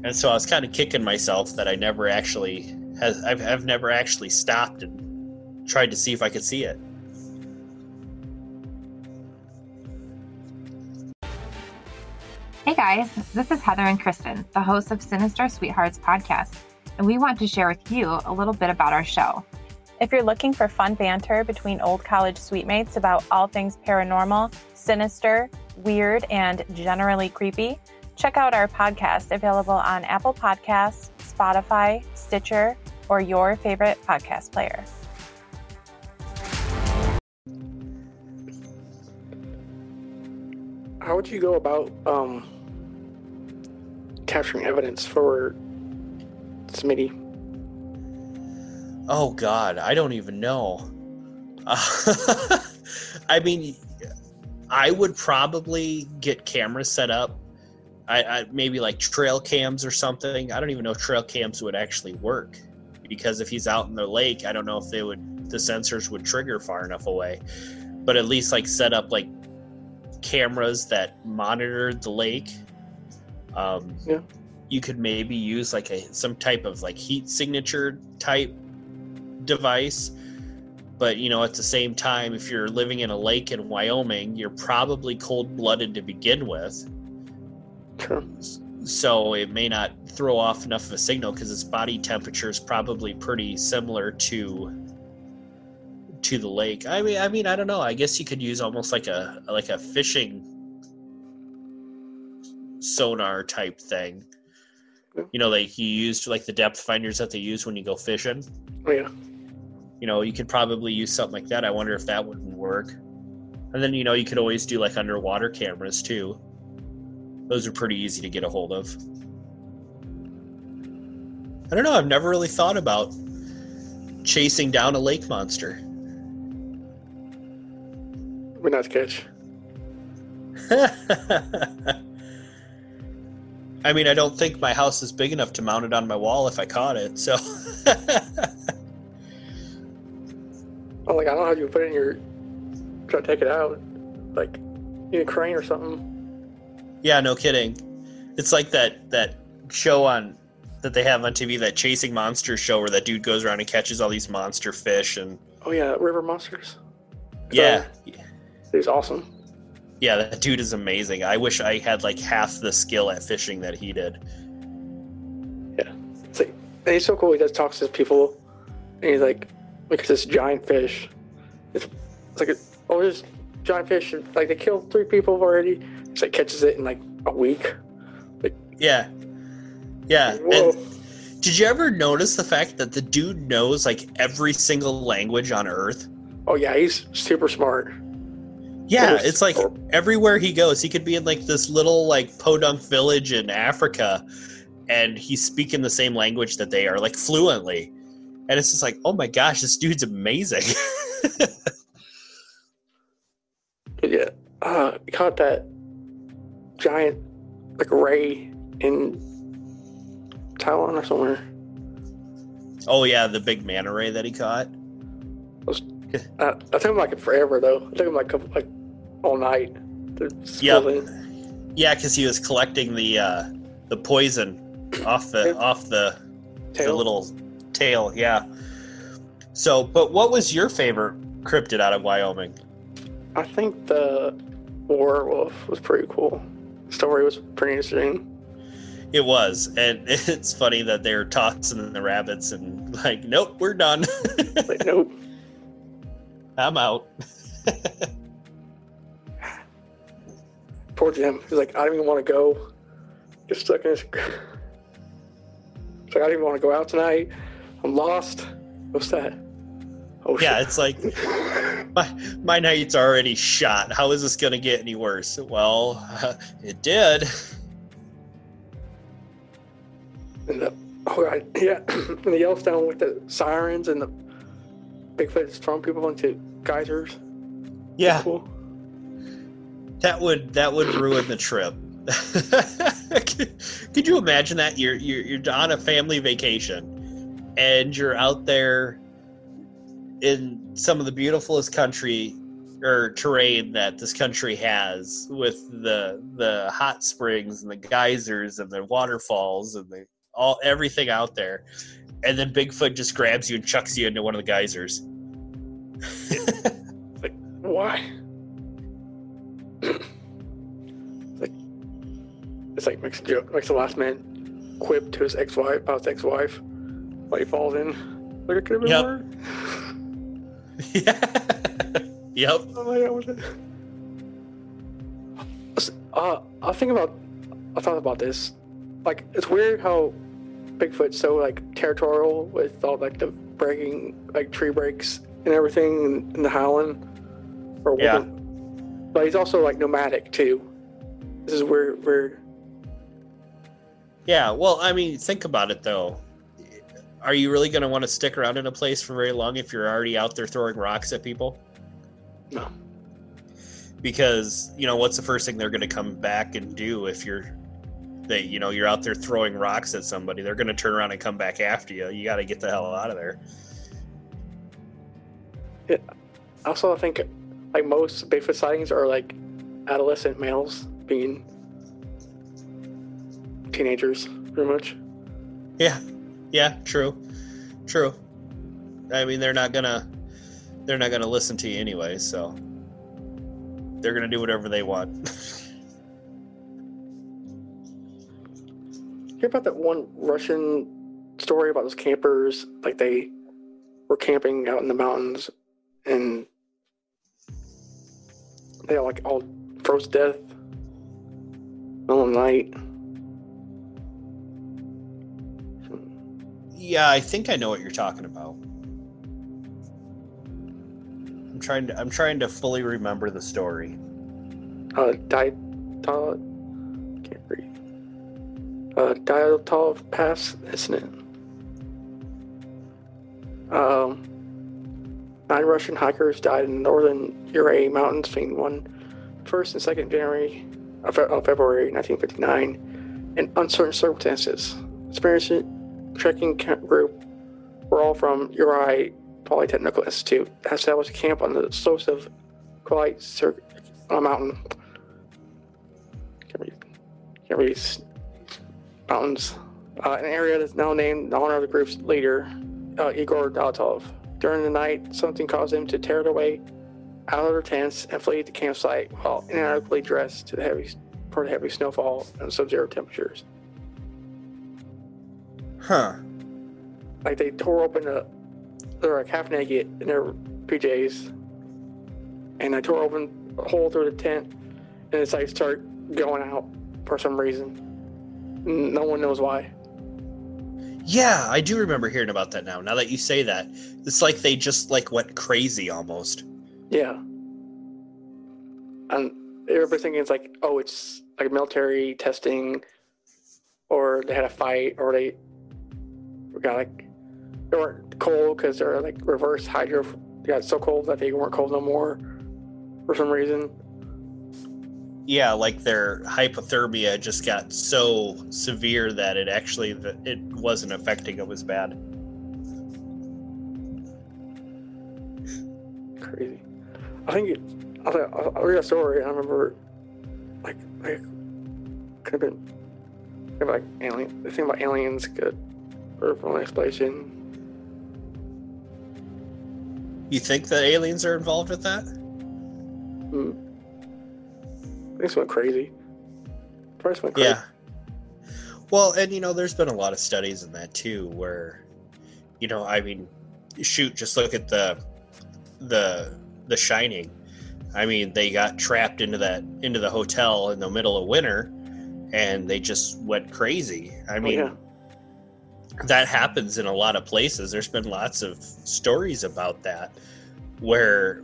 E: And so I was kind of kicking myself that I never actually has I've, I've never actually stopped and tried to see if I could see it.
H: Hey guys, this is Heather and Kristen, the hosts of Sinister Sweethearts podcast, and we want to share with you a little bit about our show.
I: If you're looking for fun banter between old college sweetmates about all things paranormal, sinister, weird, and generally creepy, check out our podcast available on Apple Podcasts, Spotify, Stitcher, or your favorite podcast player.
A: How would you go about um, capturing evidence for Smetty?
E: Oh God, I don't even know. Uh, *laughs* I mean, I would probably get cameras set up. I, I maybe like trail cams or something. I don't even know if trail cams would actually work because if he's out in the lake, I don't know if they would the sensors would trigger far enough away. But at least like set up like cameras that monitor the lake. Um,
A: Yeah.
E: You could maybe use like a some type of like heat signature type device. But you know, at the same time, if you're living in a lake in Wyoming, you're probably cold blooded to begin with.
A: Sure.
E: So it may not throw off enough of a signal because its body temperature is probably pretty similar to to the lake. I mean, I mean, I don't know. I guess you could use almost like a like a fishing sonar type thing.
A: Yeah.
E: You know, like you used like the depth finders that they use when you go fishing.
A: Oh, yeah.
E: You know, you could probably use something like that. I wonder if that wouldn't work. And then you know, you could always do like underwater cameras too. Those are pretty easy to get a hold of. I don't know. I've never really thought about chasing down a lake monster.
A: We're not catch. *laughs*
E: I mean, I don't think my house is big enough to mount it on my wall if I caught it. So, *laughs*
A: Oh, like I don't know how you put it in your. Try to take it out. Like, you need a crane or something.
E: yeah, no kidding. It's like that that show on that they have on TV, that chasing monster show, where that dude goes around and catches all these monster fish, and
A: Oh yeah, river monsters.
E: yeah,
A: He's awesome.
E: yeah, that dude is amazing. I wish I had like half the skill at fishing that he did.
A: It's like, and he's so cool. He just talks to people, and he's like, look at this giant fish. It's, it's like, a, oh, this giant fish. Like they killed three people already. He's like catches it in like a week.
E: Like, Yeah, yeah.
A: Whoa.
E: And did you ever notice the fact that the dude knows like every single language on Earth?
A: Oh yeah, he's super smart.
E: Yeah, it's like everywhere he goes, he could be in like this little like podunk village in Africa, and he's speaking the same language that they are, like fluently. And it's just like, oh my gosh, this dude's amazing. *laughs*
A: Yeah, uh, he caught that giant like ray in Taiwan or somewhere.
E: oh yeah, the big manta ray that he caught.
A: I took him like forever though. I took him like couple, like all night.
E: Yep. Yeah, because he was collecting the uh, the poison off the off the the little tail. Yeah. So, but what was your favorite cryptid out of Wyoming?
A: I think the werewolf was pretty cool. The story was pretty interesting.
E: It was, and *laughs* it's funny that they're tossing the rabbits and like, nope, we're done. *laughs*
A: Like, nope.
E: I'm out. *laughs*
A: Poor Jim. He's like, I don't even want to go. Just stuck in his. *laughs* It's like, I don't even want to go out tonight. I'm lost. What's that? Oh
E: yeah,
A: shit.
E: it's like my my night's already shot. How is this gonna get any worse? Well, *laughs* it did.
A: And the, oh yeah, *clears throat* and the Yellowstone with the sirens and the Bigfoot is throwing people into geysers.
E: Yeah,
A: Cool.
E: that would that would ruin the trip. *laughs* Could you imagine that you're, you're you're on a family vacation and you're out there in some of the beautifulest country or terrain that this country has with the the hot springs and the geysers and the waterfalls and the all everything out there and then Bigfoot just grabs you and chucks you into one of the geysers.
A: Like, why? it's like it's like makes joke makes the last man quip to his ex-wife about his ex-wife while he falls in. Like it could have been
E: Yep.
A: worse. *laughs*
E: Yep.
A: Oh my god, what the- Uh, I thinking about, I thought about this. Like, it's weird how Bigfoot's so like territorial with all like the breaking, like tree breaks and everything, and the howling. Or
E: Yeah.
A: woodland. But he's also like nomadic too. This is where where
E: Yeah, well, I mean, think about it though. Are you really going to want to stick around in a place for very long if you're already out there throwing rocks at people?
A: No.
E: Because, you know, what's the first thing they're going to come back and do if you're they, you know, you're out there throwing rocks at somebody. They're going to turn around and come back after you. You got to get the hell out of there.
A: Also I think like most Bigfoot sightings are like adolescent males being teenagers, pretty much.
E: Yeah. Yeah, true. True. I mean, they're not to they're not to listen to you anyway, so they're to do whatever they want. *laughs*
A: hear about that one Russian story about those campers? Like they were camping out in the mountains and they all like all froze to death. The night.
E: Yeah, I think I know what you're talking about. I'm trying to I'm trying to fully remember the story.
A: Uh, died. Can't read. Uh, Dyatlov Pass, isn't it? Um, nine Russian hikers died in the northern Ural Mountains between 1st and second January of, February 1959 in uncertain circumstances. Experienced trekking group were all from Ural Polytechnical Institute that established a camp on the slopes of Quite Cir- a mountain. Can't read, can't read mountains. Uh, an area that's now named in honor of the group's leader, uh, Igor Dyatlov. During the night, something caused them to tear their way out of their tents and flee the campsite while inadequately dressed to the heavy for the heavy snowfall and sub-zero temperatures.
E: Huh.
A: Like they tore open a, they're like half naked in their PJs, and I tore open a hole through the tent, and it's like start going out for some reason. No one knows why.
E: Yeah, I do remember hearing about that now. Now that you say that, it's like they just like went crazy almost.
A: Yeah. And everybody's thinking it's like, oh, it's like military testing, or they had a fight, or they got like they weren't cold because they're like reverse hydro. They got so cold that they weren't cold no more for some reason.
E: Yeah, like their hypothermia just got so severe that it actually it wasn't affecting them as bad.
A: Crazy. I think it, I, I, I read a story. and I remember, like, like could have been, like alien. The thing about aliens could, or from an explanation.
E: You think that aliens are involved with that?
A: Hmm. It went crazy. Price went crazy.
E: Yeah. Well, and you know, there's been a lot of studies in that too, where, you know, I mean, shoot, just look at the, the, the Shining. I mean, they got trapped into that into the hotel in the middle of winter, and they just went crazy. I oh, mean,
A: yeah.
E: that happens in a lot of places. There's been lots of stories about that where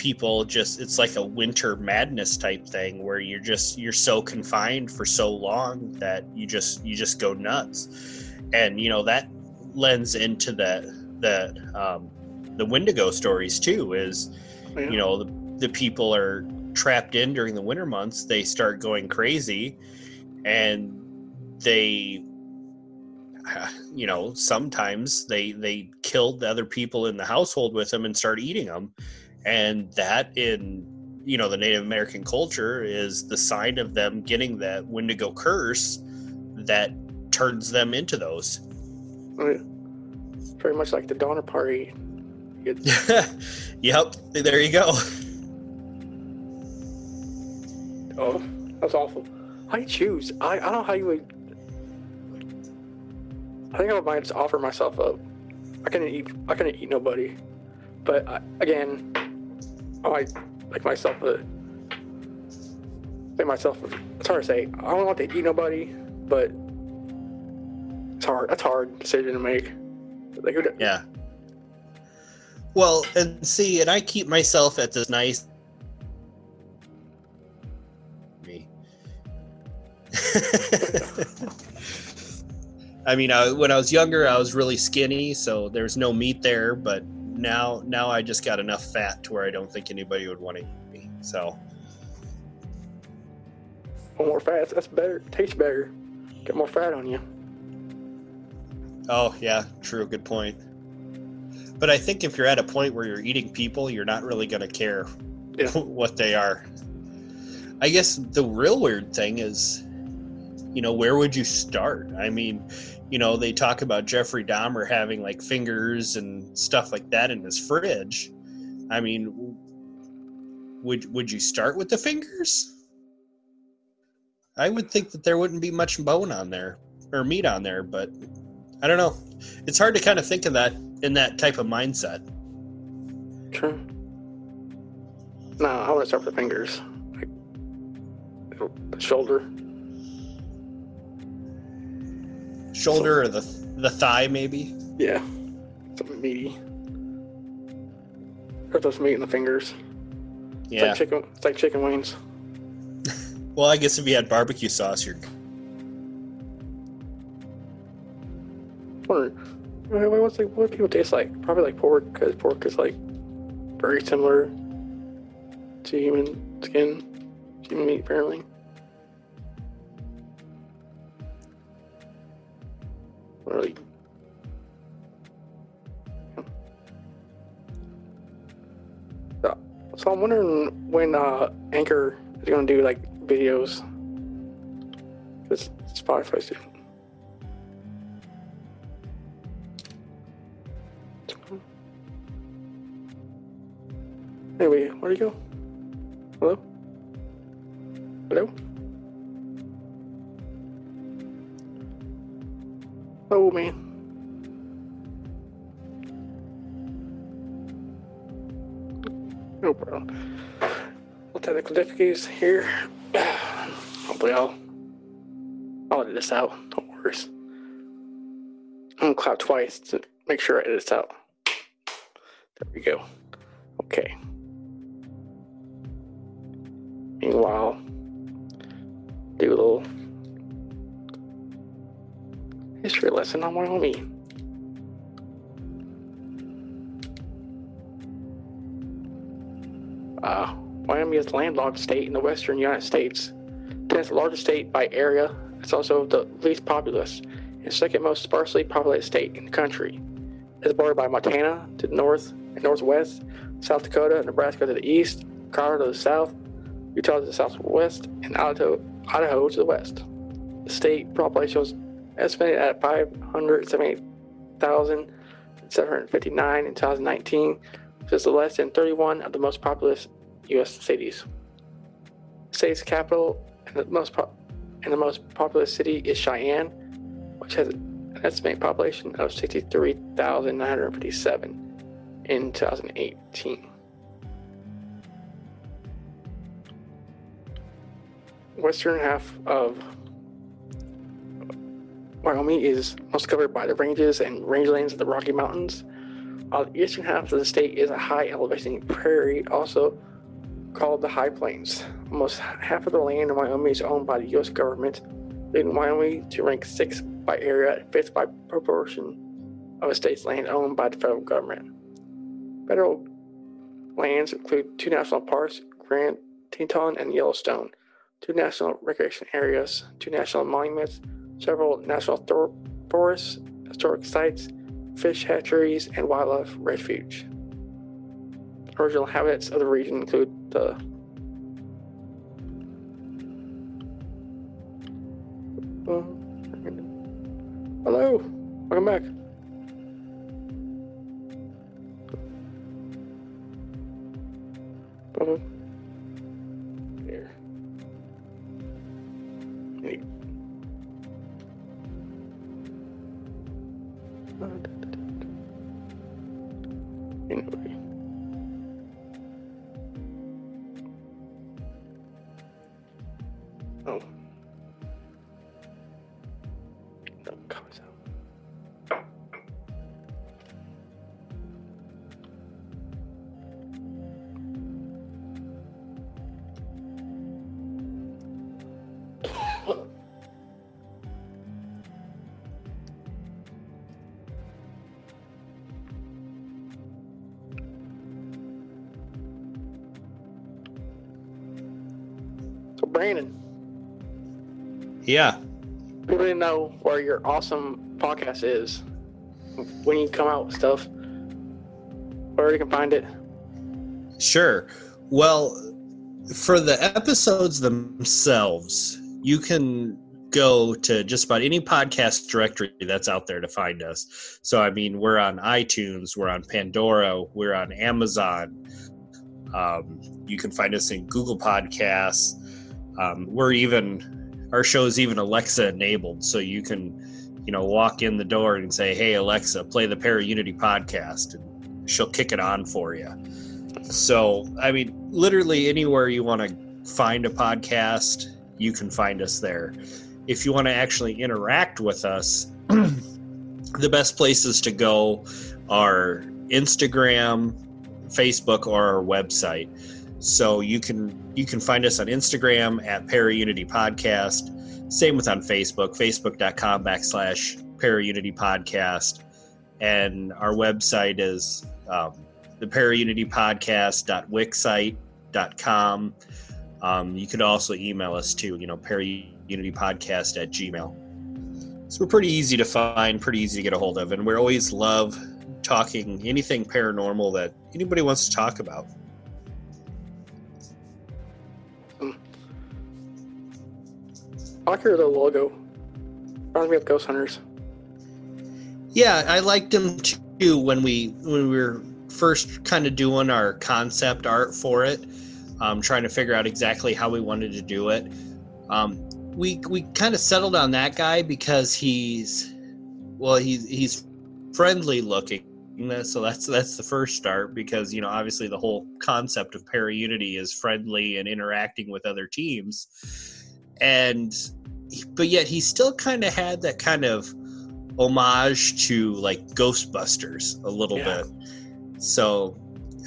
E: people just it's like a winter madness type thing where you're just you're so confined for so long that you just you just go nuts and you know that lends into the the um the wendigo stories too is
A: Yeah.
E: you know the, the people are trapped in during the winter months they start going crazy and they *sighs* you know sometimes they they killed the other people in the household with them and start eating them and that in you know the native american culture is the sign of them getting that wendigo curse that turns them into those oh,
A: Right. It's very much like the Donner Party. *laughs*
E: Yep there you go
A: oh, that's awful. How you choose? I, I don't know how you would. I think I would might just offer myself up. I couldn't eat. I couldn't eat nobody. But I, again, Oh, I might like myself a. Say myself. It's hard to say. I don't want to eat nobody, but it's hard. That's hard decision to make. Like,
E: yeah well and see and i keep myself at this nice me *laughs* i mean I, when i was younger i was really skinny so there's no meat there but now now i just got enough fat to where i don't think anybody would want to eat me so
A: one more fat. That's better. Tastes better. Get more fat on you.
E: Oh, yeah, true. Good point. But I think if you're at a point where you're eating people, you're not really going to care
A: Yeah. *laughs*
E: what they are. I guess the real weird thing is, you know, where would you start? I mean, you know, they talk about Jeffrey Dahmer having like fingers and stuff like that in his fridge. I mean, would would you start with the fingers? I would think that there wouldn't be much bone on there or meat on there, but I don't know. It's hard to kind of think of that in that type of mindset.
A: True. No, I to start with the fingers. Like the shoulder.
E: Shoulder or the the thigh, maybe.
A: Yeah. Something meaty. Put those meat in the fingers. It's
E: Yeah.
A: like chicken. It's like chicken wings. *laughs*
E: Well, I guess if you had barbecue sauce, you're.
A: Wonder, wait, wait, what's like what do people taste like? Probably like pork, because pork is like very similar to human skin, human meat, apparently. Really. So, I'm wondering when uh, Anchor is going to do like videos. This Spotify's doing. Anyway, where'd he go? Hello? Hello? Oh man. No problem. Little technical difficulties here. *sighs* Hopefully I'll I'll edit this out. Don't worry. I'm gonna clap twice to make sure I edit this out. There we go. Okay. Meanwhile, lesson on Wyoming. Uh, Wyoming is a landlocked state in the western United States. It's the largest state by area. It's also the least populous and second most sparsely populated state in the country. It's bordered by Montana to the north and northwest, South Dakota and Nebraska to the east, Colorado to the south, Utah to the southwest, and Idaho, Idaho to the west. The state population was estimated at 578,759 in 2019, which is less than 31 of the most populous U.S. cities. State's capital and the most po- and the most populous city is Cheyenne, which has an estimated population of 63,957 in 2018. Western half of Wyoming is most covered by the ranges and rangelands of the Rocky Mountains. While the eastern half of the state is a high elevation prairie, also called the High Plains. Almost half of the land in Wyoming is owned by the U.S. government, leading Wyoming to rank sixth by area and fifth by proportion of a state's land owned by the federal government. Federal lands include two national parks, Grand Teton and Yellowstone, two national recreation areas, two national monuments, several national thor- forests, historic sites, fish hatcheries, and wildlife refuge. Original habitats of the region include the Hello, welcome back. Uh-huh.
E: Yeah.
A: people didn't know where your awesome podcast is. When you come out with stuff, where you can find it.
E: Sure. Well, for the episodes themselves, you can go to just about any podcast directory that's out there to find us. So, I mean, we're on iTunes, we're on Pandora, we're on Amazon. Um, you can find us in Google Podcasts. Um, we're even, our show is even Alexa enabled. So you can, you know, walk in the door and say, Hey, Alexa, play the Para Unity podcast. And she'll kick it on for you. So, I mean, literally anywhere you want to find a podcast, you can find us there. If you want to actually interact with us, *clears throat* the best places to go are Instagram, Facebook, or our website. So you can you can find us on Instagram at Paraunity Podcast. Same with on Facebook, facebook.com backslash Paraunity Podcast. And our website is um, the Paraunity Podcast.wixsite.com. Um, you could also email us too, you know, Paraunity Podcast at Gmail. So we're pretty easy to find, pretty easy to get a hold of, and we always love talking anything paranormal that anybody wants to talk about.
A: Your little logo. Reminds me of Ghost Hunters.
E: Yeah, I liked him too when we when we were first kind of doing our concept art for it, um, trying to figure out exactly how we wanted to do it. Um, we we kind of settled on that guy because he's well he's he's friendly looking so that's that's the first start because you know obviously the whole concept of para unity is friendly and interacting with other teams and but yet he still kind of had that kind of homage to like ghostbusters a little
A: Yeah.
E: bit so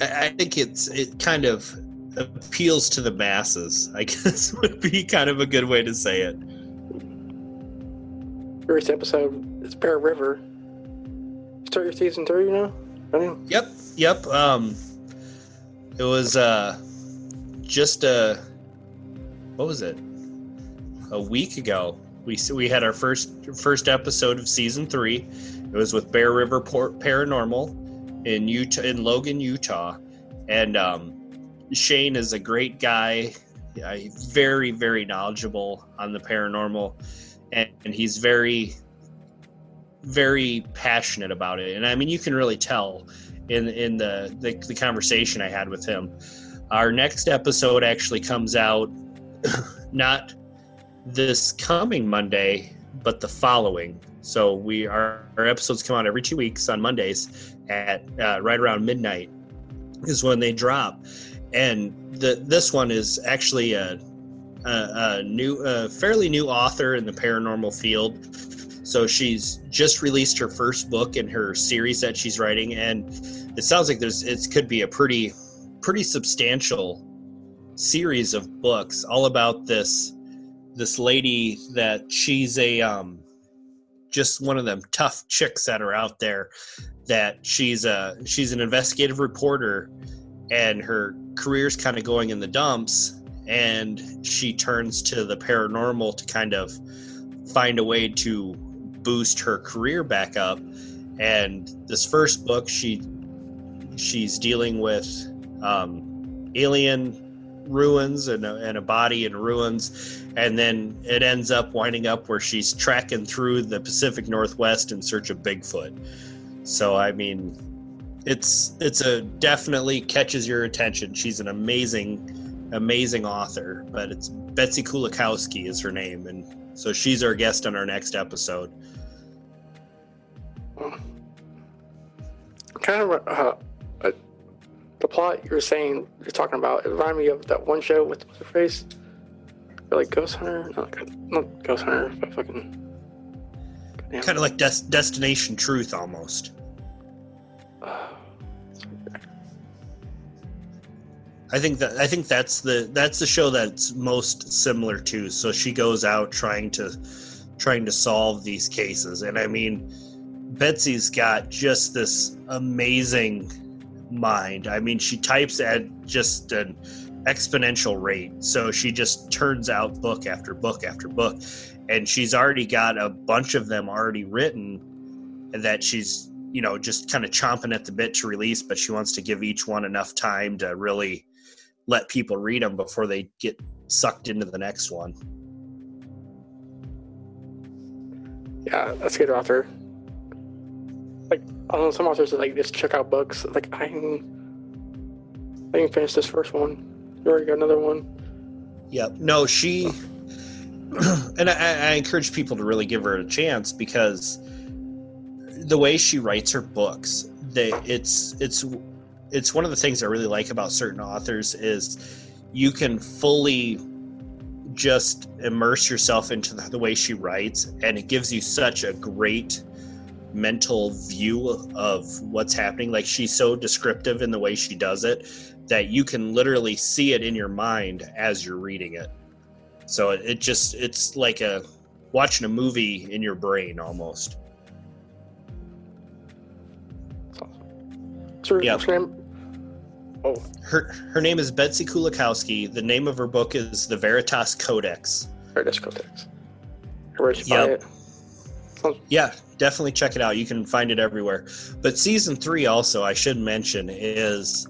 E: I, I think it's it kind of appeals to the masses i *laughs* guess would be kind of a good way to say it
A: First episode is Bear River. Start your season three now? I mean,
E: Yep, yep. Um, it was uh, just a what was it? A week ago. We we had our first first episode of season three. It was with Bear River Paranormal in Utah, in Logan, Utah, and um, Shane is a great guy. Very very knowledgeable on the paranormal, and, and he's very very passionate about it and i mean you can really tell in in the, the the conversation i had with him our next episode actually comes out *coughs* not this coming monday but the following. So we our, episodes come out every two weeks on mondays at uh, right around midnight is when they drop. And the this one is actually a a, a new a fairly new author in the paranormal field. So she's just released her first book in her series that she's writing, and it sounds like there's it could be a pretty pretty substantial series of books all about this this lady that she's a um just one of them tough chicks that are out there that she's a she's an investigative reporter and her career's kind of going in the dumps and she turns to the paranormal to kind of find a way to boost her career back up. And this first book she she's dealing with um, alien ruins and a, and a body in ruins and then it ends up winding up where she's tracking through the pacific northwest in search of bigfoot. So i mean it's it's a definitely catches your attention. She's an amazing amazing author but it's betsy kulikowski is her name. And so she's our guest on our next episode.
A: Kind of uh, uh, the plot you're saying you're talking about it reminded me of that one show with the face Like ghost hunter not, not ghost hunter but fucking
E: kind of like Des- destination truth almost I think that I think that's the that's the show that's most similar to. So she goes out trying to trying to solve these cases, and I mean, Betsy's got just this amazing mind. I mean, she types at just an exponential rate, so she just turns out book after book after book, and she's already got a bunch of them already written that she's you know just kind of chomping at the bit to release but she wants to give each one enough time to really let people read them before they get sucked into the next one.
A: yeah that's a good author. Like I know some authors like just check out books. Like I can I can finish this first one already got another one
E: Yep. No, she, *clears throat* and I, I encourage people to really give her a chance because the way she writes her books, they it's it's it's one of the things I really like about certain authors is you can fully just immerse yourself into the, the way she writes, and it gives you such a great mental view of what's happening. Like she's so descriptive in the way she does it that you can literally see it in your mind as you're reading it. So it, it just it's like a watching a movie in your brain almost.
A: so
E: Yeah.
A: name oh
E: Her her name is Betsy Kulikowski. The name of her book is The Veritas Codex.
A: Veritas Codex should buy
E: Yep.
A: it Sounds-
E: Yeah, definitely check it out. You can find it everywhere. But season three, also, I should mention, is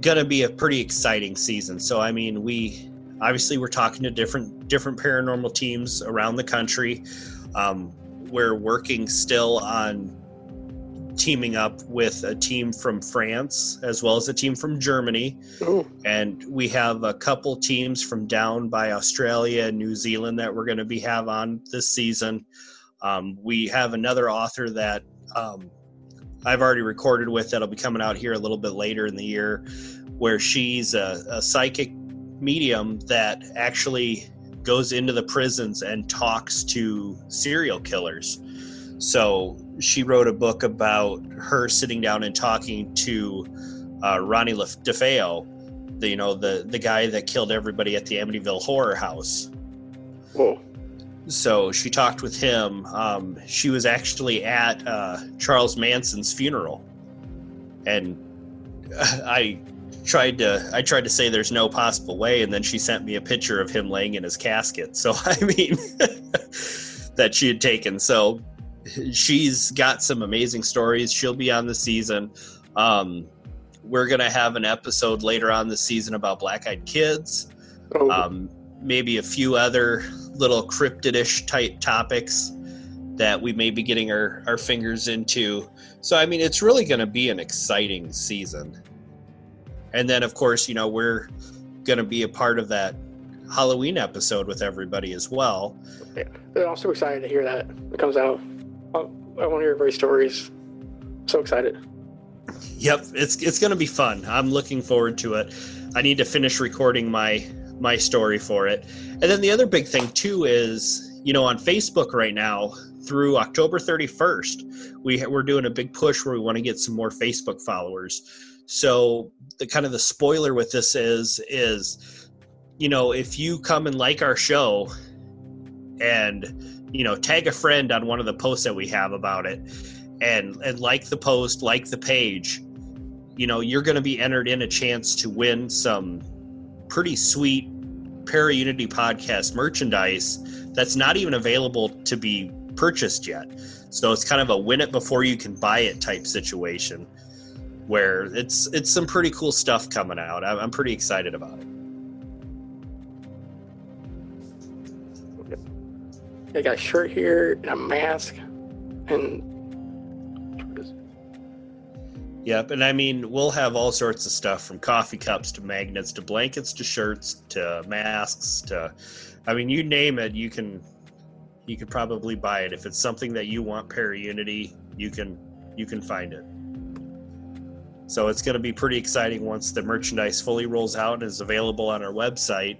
E: going to be a pretty exciting season. So, I mean, we obviously we're talking to different different paranormal teams around the country. Um, we're working still on teaming up with a team from France as well as a team from Germany.
A: Ooh.
E: And we have a couple teams from down by Australia and New Zealand that we're going to be have on this season. Um, we have another author that um, I've already recorded with that'll be coming out here a little bit later in the year, where she's a, a psychic medium that actually goes into the prisons and talks to serial killers. So she wrote a book about her sitting down and talking to uh, Ronnie DeFeo, the you know the the guy that killed everybody at the Amityville Horror House
A: whoa
E: so she talked with him. Um, she was actually at uh, Charles Manson's funeral, and *laughs* I tried to I tried to say there's no possible way, and then she sent me a picture of him laying in his casket. So *laughs* I mean, *laughs* that she had taken. So she's got some amazing stories. She'll be on the season. Um, we're gonna have an episode later on this season about Black Eyed Kids
A: oh
E: um, maybe a few other little cryptidish type topics that we may be getting our, our fingers into. So, I mean, it's really going to be an exciting season. And then, of course, you know, we're going to be a part of that Halloween episode with everybody as well.
A: yeah i'm so excited to hear that it comes out oh, i, I want to hear everybody's stories so excited
E: Yep, it's it's going to be fun. I'm looking forward to it. I need to finish recording my my story for it. And then the other big thing too is, you know, on Facebook right now, through October 31st, we we're doing a big push where we want to get some more Facebook followers. So the kind of the spoiler with this is is you know if you come and like our show and you know tag a friend on one of the posts that we have about it and and like the post like the page you know you're going to be entered in a chance to win some pretty sweet para unity podcast merchandise that's not even available to be purchased yet. So it's kind of a win it before you can buy it type situation where it's it's some pretty cool stuff coming out. I'm, I'm pretty excited about it.
A: I got a shirt here and a mask, and
E: Yep, and I mean we'll have all sorts of stuff from coffee cups to magnets to blankets to shirts to masks to I mean you name it, you can you could probably buy it. If it's something that you want Para Unity, you can you can find it. So it's going to be pretty exciting once the merchandise fully rolls out and is available on our website.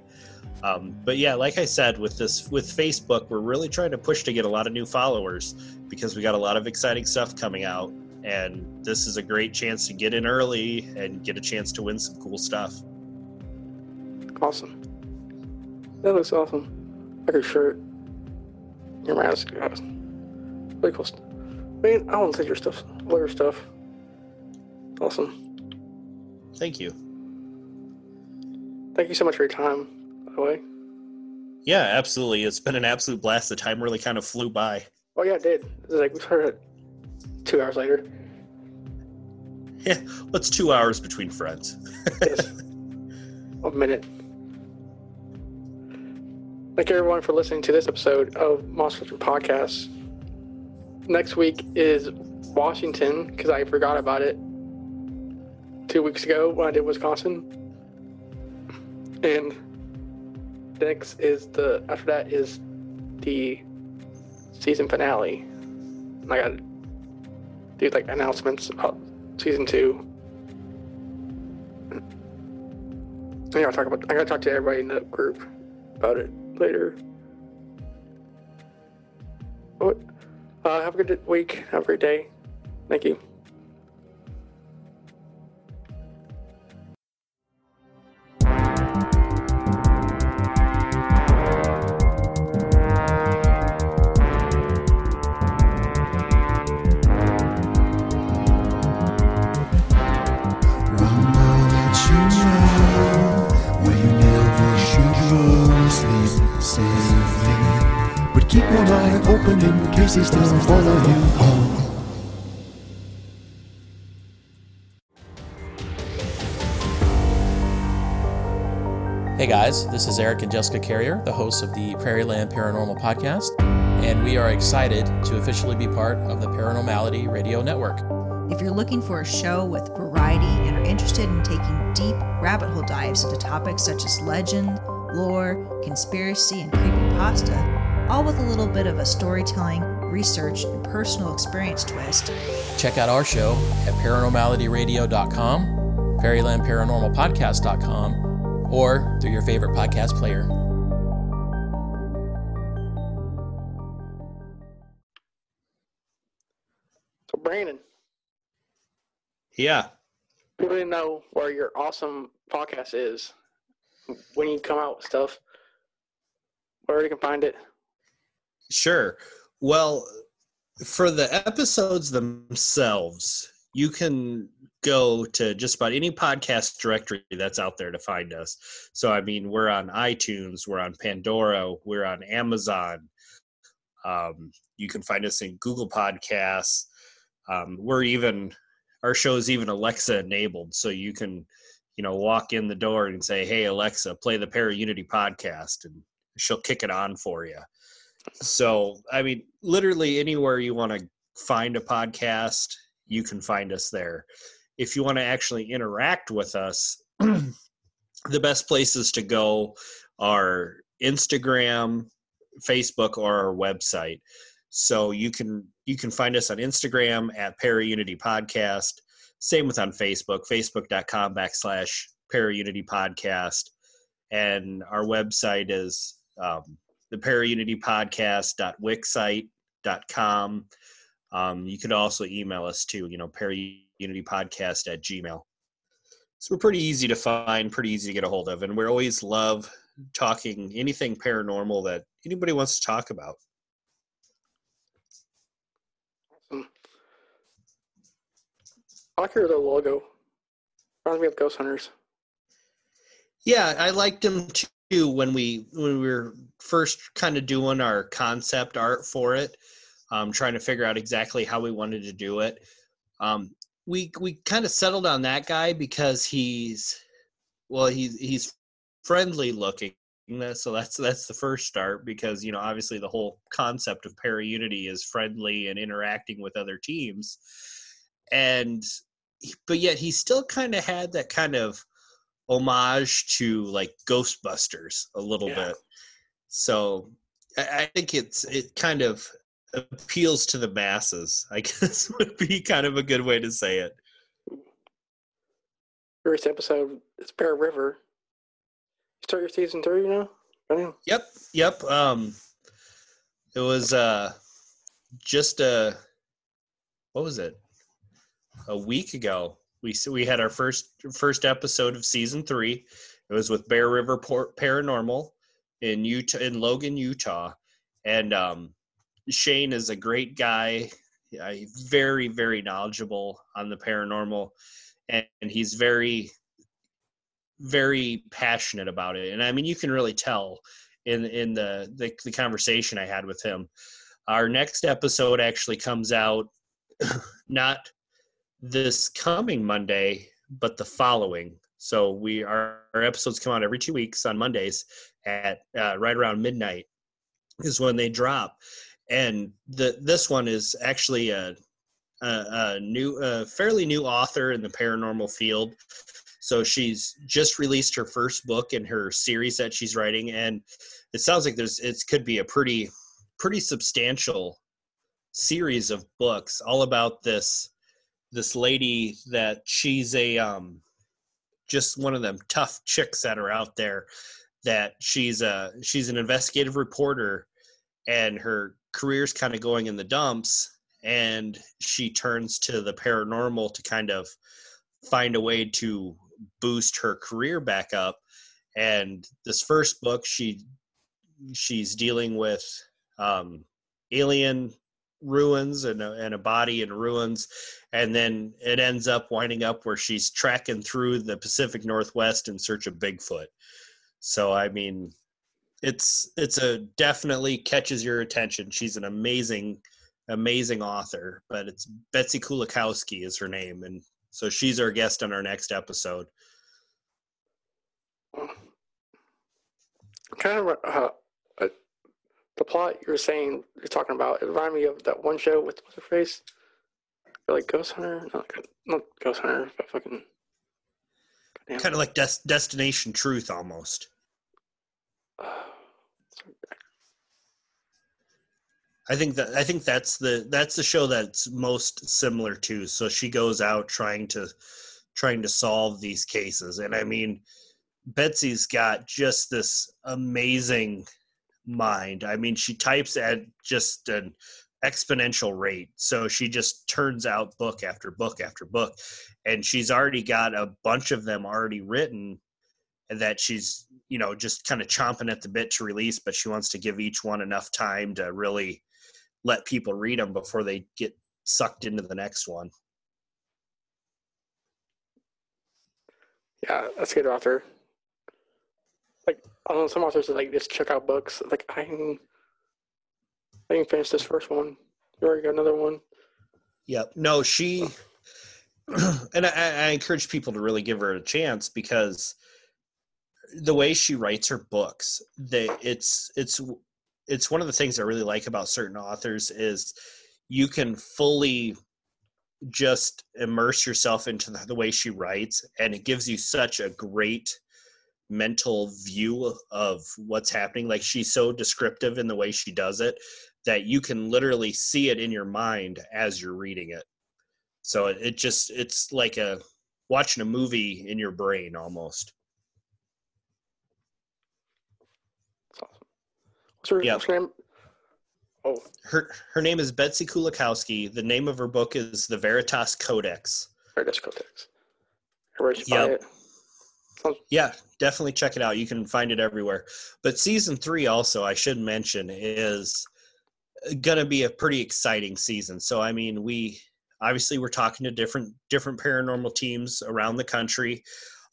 E: Um, but yeah, like I said, with this with Facebook, we're really trying to push to get a lot of new followers because we got a lot of exciting stuff coming out, and this is a great chance to get in early and get a chance to win some cool stuff.
A: awesome. That looks awesome. Like your shirt, your mask. yeah, Really cool stuff. Man, I want to see your stuff. All your stuff. Awesome.
E: Thank you.
A: Thank you so much for your time. By the way.
E: Yeah, absolutely. It's been an absolute blast. The time really kind of flew by.
A: Oh yeah, it did. It was like we started two hours later.
E: Yeah, what's two hours between friends?
A: A *laughs* minute. Thank you everyone for listening to this episode of Monster Hunter Podcast. Next week is Washington because I forgot about it two weeks ago when I did Wisconsin. And next is the after that is the season finale. And I gotta do like announcements about season two. I gotta talk about I gotta talk to everybody in the group about it later. Uh, have a good week. Have a great day. Thank you.
D: Keep one eye open in case they still follow you home.
B: Hey guys, this is Eric and Jessica Carrier, the hosts of the Prairie Land Paranormal Podcast, and we are excited to officially be part of the Paranormality Radio Network.
J: If you're looking for a show with variety and are interested in taking deep rabbit hole dives into topics such as legend, lore, conspiracy, and creepypasta, all with a little bit of a storytelling, research, and personal experience twist,
B: Check out our show at paranormalityradio.com, prairielandparanormalpodcast.com, or through your favorite podcast player.
A: So Brandon,
E: Yeah.
A: people didn't know where your awesome podcast is. When you come out with stuff, where you can find it.
E: Sure. Well, for the episodes themselves, you can go to just about any podcast directory that's out there to find us. So, I mean, we're on iTunes, we're on Pandora, we're on Amazon. Um, you can find us in Google Podcasts. Um, we're even, our show is even Alexa enabled. So you can, you know, walk in the door and say, Hey, Alexa, play the Para Unity podcast, and she'll kick it on for you. So, I mean, literally anywhere you want to find a podcast, you can find us there. If you want to actually interact with us, *clears throat* the best places to go are Instagram, Facebook, or our website. So you can you can find us on Instagram at Paraunity Podcast. Same with on Facebook, facebook.com backslash Paraunity Podcast. And our website is um, the Paraunity Podcast.wix site gmail.com. Um, you could also email us too, you know, paraunitypodcast at gmail. So we're pretty easy to find, pretty easy to get a hold of. And we always love talking anything paranormal that anybody wants to talk about.
A: I like your logo. Reminds me of Ghost Hunters.
E: Yeah, I liked them too when we when we were first kind of doing our concept art for it, um, trying to figure out exactly how we wanted to do it. Um, we we kind of settled on that guy because he's well he's he's friendly looking so that's that's the first start because you know obviously the whole concept of para unity is friendly and interacting with other teams and but yet he still kind of had that kind of homage to like ghostbusters a little
A: Yeah.
E: bit so I, I think it's it kind of appeals to the masses i *laughs* guess would be kind of a good way to say it
A: First episode it's Bear River. Start your season three, you know? I
E: Yep, yep. Um, it was uh just a what was it? A week ago. We we had our first first episode of season three. It was with Bear River Port Paranormal in Utah, in Logan, Utah, and um, Shane is a great guy. Very very knowledgeable on the paranormal, and, and he's very very passionate about it and i mean you can really tell in in the, the the conversation i had with him our next episode actually comes out *coughs* not this coming monday but the following. So we our, our episodes come out every two weeks on mondays at uh, right around midnight is when they drop. And the this one is actually a a, a new a fairly new author in the paranormal field. So she's just released her first book in her series that she's writing, and it sounds like there's it could be a pretty pretty substantial series of books all about this this lady that she's a um just one of them tough chicks that are out there that she's a she's an investigative reporter and her career's kind of going in the dumps and she turns to the paranormal to kind of find a way to boost her career back up. And this first book she she's dealing with um alien ruins and a, and a body in ruins. And then it ends up winding up where she's tracking through the pacific northwest in search of bigfoot. So i mean it's it's a definitely catches your attention. She's an amazing amazing author but it's betsy kulikowski is her name. And so she's our guest on our next episode.
A: Kind of uh, the plot you're saying you're talking about. It reminded me of that one show with what's her face, like Ghost Hunter, not, not Ghost Hunter, but fucking.
E: Kind of like Des- destination truth almost *sighs* I think that I think that's the that's the show that's most similar to. So she goes out trying to trying to solve these cases, and I mean, Betsy's got just this amazing mind. I mean, she types at just an exponential rate. So she just turns out book after book after book, and she's already got a bunch of them already written that she's you know just kind of chomping at the bit to release but she wants to give each one enough time to really let people read them before they get sucked into the next one
A: Yeah, that's a good author. Like Know, some authors are like just check out books. Like I can, I can finish this first one. You already got another one.
E: Yep. No, she, *clears throat* and I, I encourage people to really give her a chance because the way she writes her books, it's it's it's one of the things I really like about certain authors is you can fully just immerse yourself into the way she writes, and it gives you such a great mental view of what's happening. Like she's so descriptive in the way she does it that you can literally see it in your mind as you're reading it. So it, it just it's like a watching a movie in your brain almost.
A: What's her,
E: Yeah.
A: what's her name? Oh,
E: Her her name is Betsy Kulikowski. The name of her book is The Veritas Codex.
A: Veritas Codex. Everybody should buy
E: Yep.
A: it. Sounds,
E: Yeah, definitely check it out. You can find it everywhere. But season three, also, I should mention, is going to be a pretty exciting season. So, I mean, we obviously we're talking to different different paranormal teams around the country.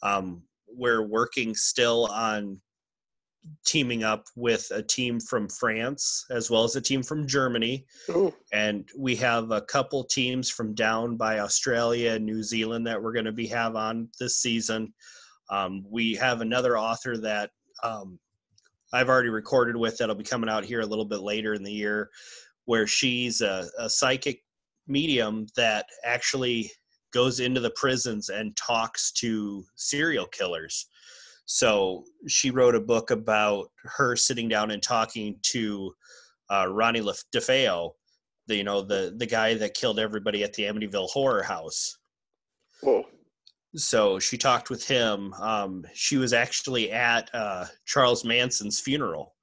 E: Um, we're working still on teaming up with a team from France as well as a team from Germany.
A: ooh,
E: And we have a couple teams from down by Australia and New Zealand that we're going to be have on this season. Um, we have another author that um, I've already recorded with that'll be coming out here a little bit later in the year, where she's a, a psychic medium that actually goes into the prisons and talks to serial killers. So she wrote a book about her sitting down and talking to uh, Ronnie DeFeo, the you know the the guy that killed everybody at the Amityville Horror House.
A: whoa.
E: So she talked with him. Um, she was actually at uh, Charles Manson's funeral,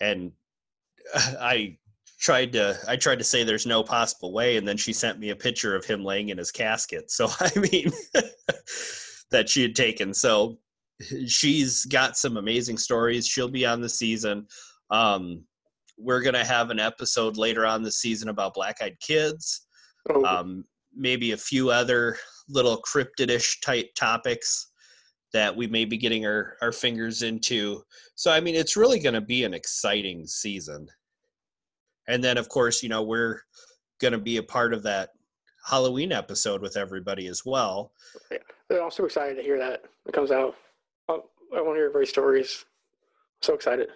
E: and *laughs* I tried to I tried to say there's no possible way, and then she sent me a picture of him laying in his casket. So *laughs* I mean, *laughs* that she had taken. So she's got some amazing stories. She'll be on the season. Um, we're gonna have an episode later on the season about Black Eyed Kids.
A: Oh,
E: Um, maybe a few other little cryptidish type topics that we may be getting our, our fingers into. So I mean, it's really going to be an exciting season. And then, of course, you know, we're going to be a part of that Halloween episode with everybody as well.
A: Yeah, I'm so excited to hear that. It comes out. I, want to hear everybody's stories. so excited.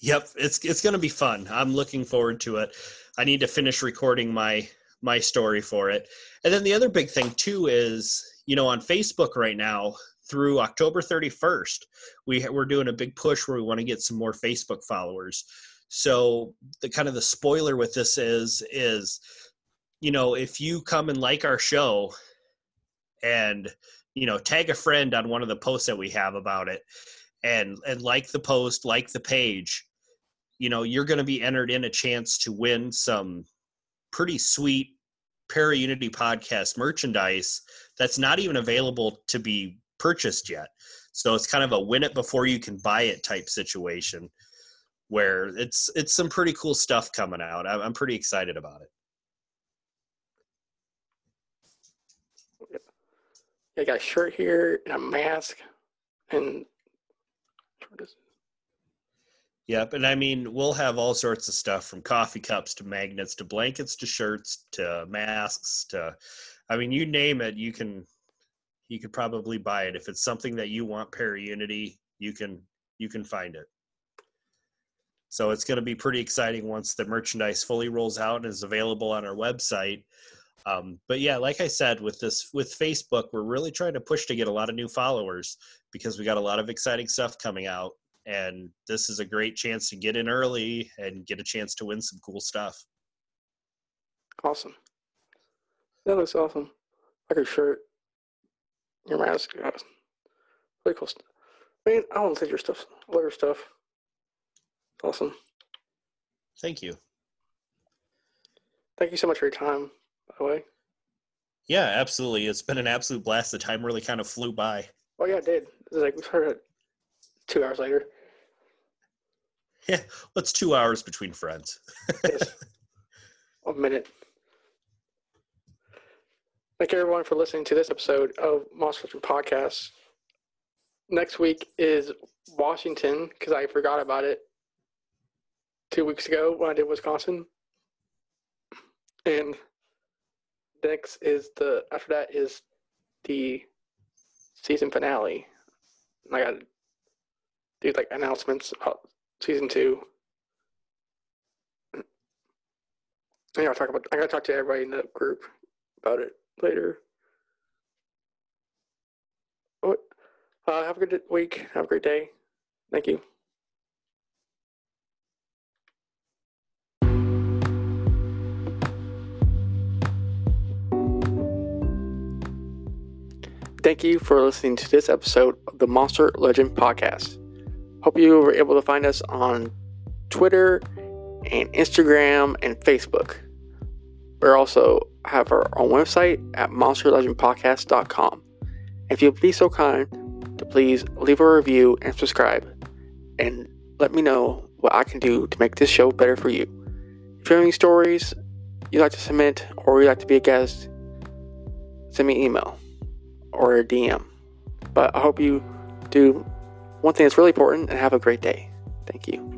E: Yep, it's it's going to be fun. I'm looking forward to it. I need to finish recording my my story for it. And then the other big thing too is, you know, on Facebook right now through October 31st, we we're doing a big push where we want to get some more Facebook followers. So the kind of the spoiler with this is is you know, if you come and like our show and you know, tag a friend on one of the posts that we have about it and and like the post, like the page, you know, you're going to be entered in a chance to win some pretty sweet Para Unity podcast merchandise that's not even available to be purchased yet. So it's kind of a win it before you can buy it type situation where it's it's some pretty cool stuff coming out. I'm, pretty excited about it.
A: I got a shirt here and a mask and
E: Yep, and I mean we'll have all sorts of stuff from coffee cups to magnets to blankets to shirts to masks to I mean you name it, you can you could probably buy it. If it's something that you want Para Unity, you can you can find it. So it's going to be pretty exciting once the merchandise fully rolls out and is available on our website. Um, but yeah, like I said, with this with Facebook, we're really trying to push to get a lot of new followers because we got a lot of exciting stuff coming out, and this is a great chance to get in early and get a chance to win some cool stuff.
A: awesome. That looks awesome. Like your shirt, your mask. Really cool stuff. I mean, I want to take your stuff. Love your stuff. Awesome.
E: Thank you.
A: Thank you so much for your time, by the way.
E: Yeah, absolutely. It's been an absolute blast. The time really kind of flew by.
A: Oh, yeah, it did. It was like we started at two hours later.
E: Yeah, what's two hours between friends?
A: A *laughs* minute. Thank you everyone for listening to this episode of Monster Legend Podcast. Next week is Washington because I forgot about it two weeks ago when I did Wisconsin. And next is the after that is the season finale. And I gotta do like announcements about season two. I gotta talk about. I gotta talk to everybody in the group about it later. What? Uh, have a good week. Have a great day. Thank you. Thank you for listening to this episode of the Monster Legend Podcast. Hope you were able to find us on Twitter and Instagram and Facebook. We also have our own website at monsterlegendpodcast.com. If you'll be so kind to please leave a review and subscribe and let me know what I can do to make this show better for you. If you have any stories you'd like to submit or you'd like to be a guest, send me an email or a DM. But I hope you do one thing that's really important and have a great day. Thank you.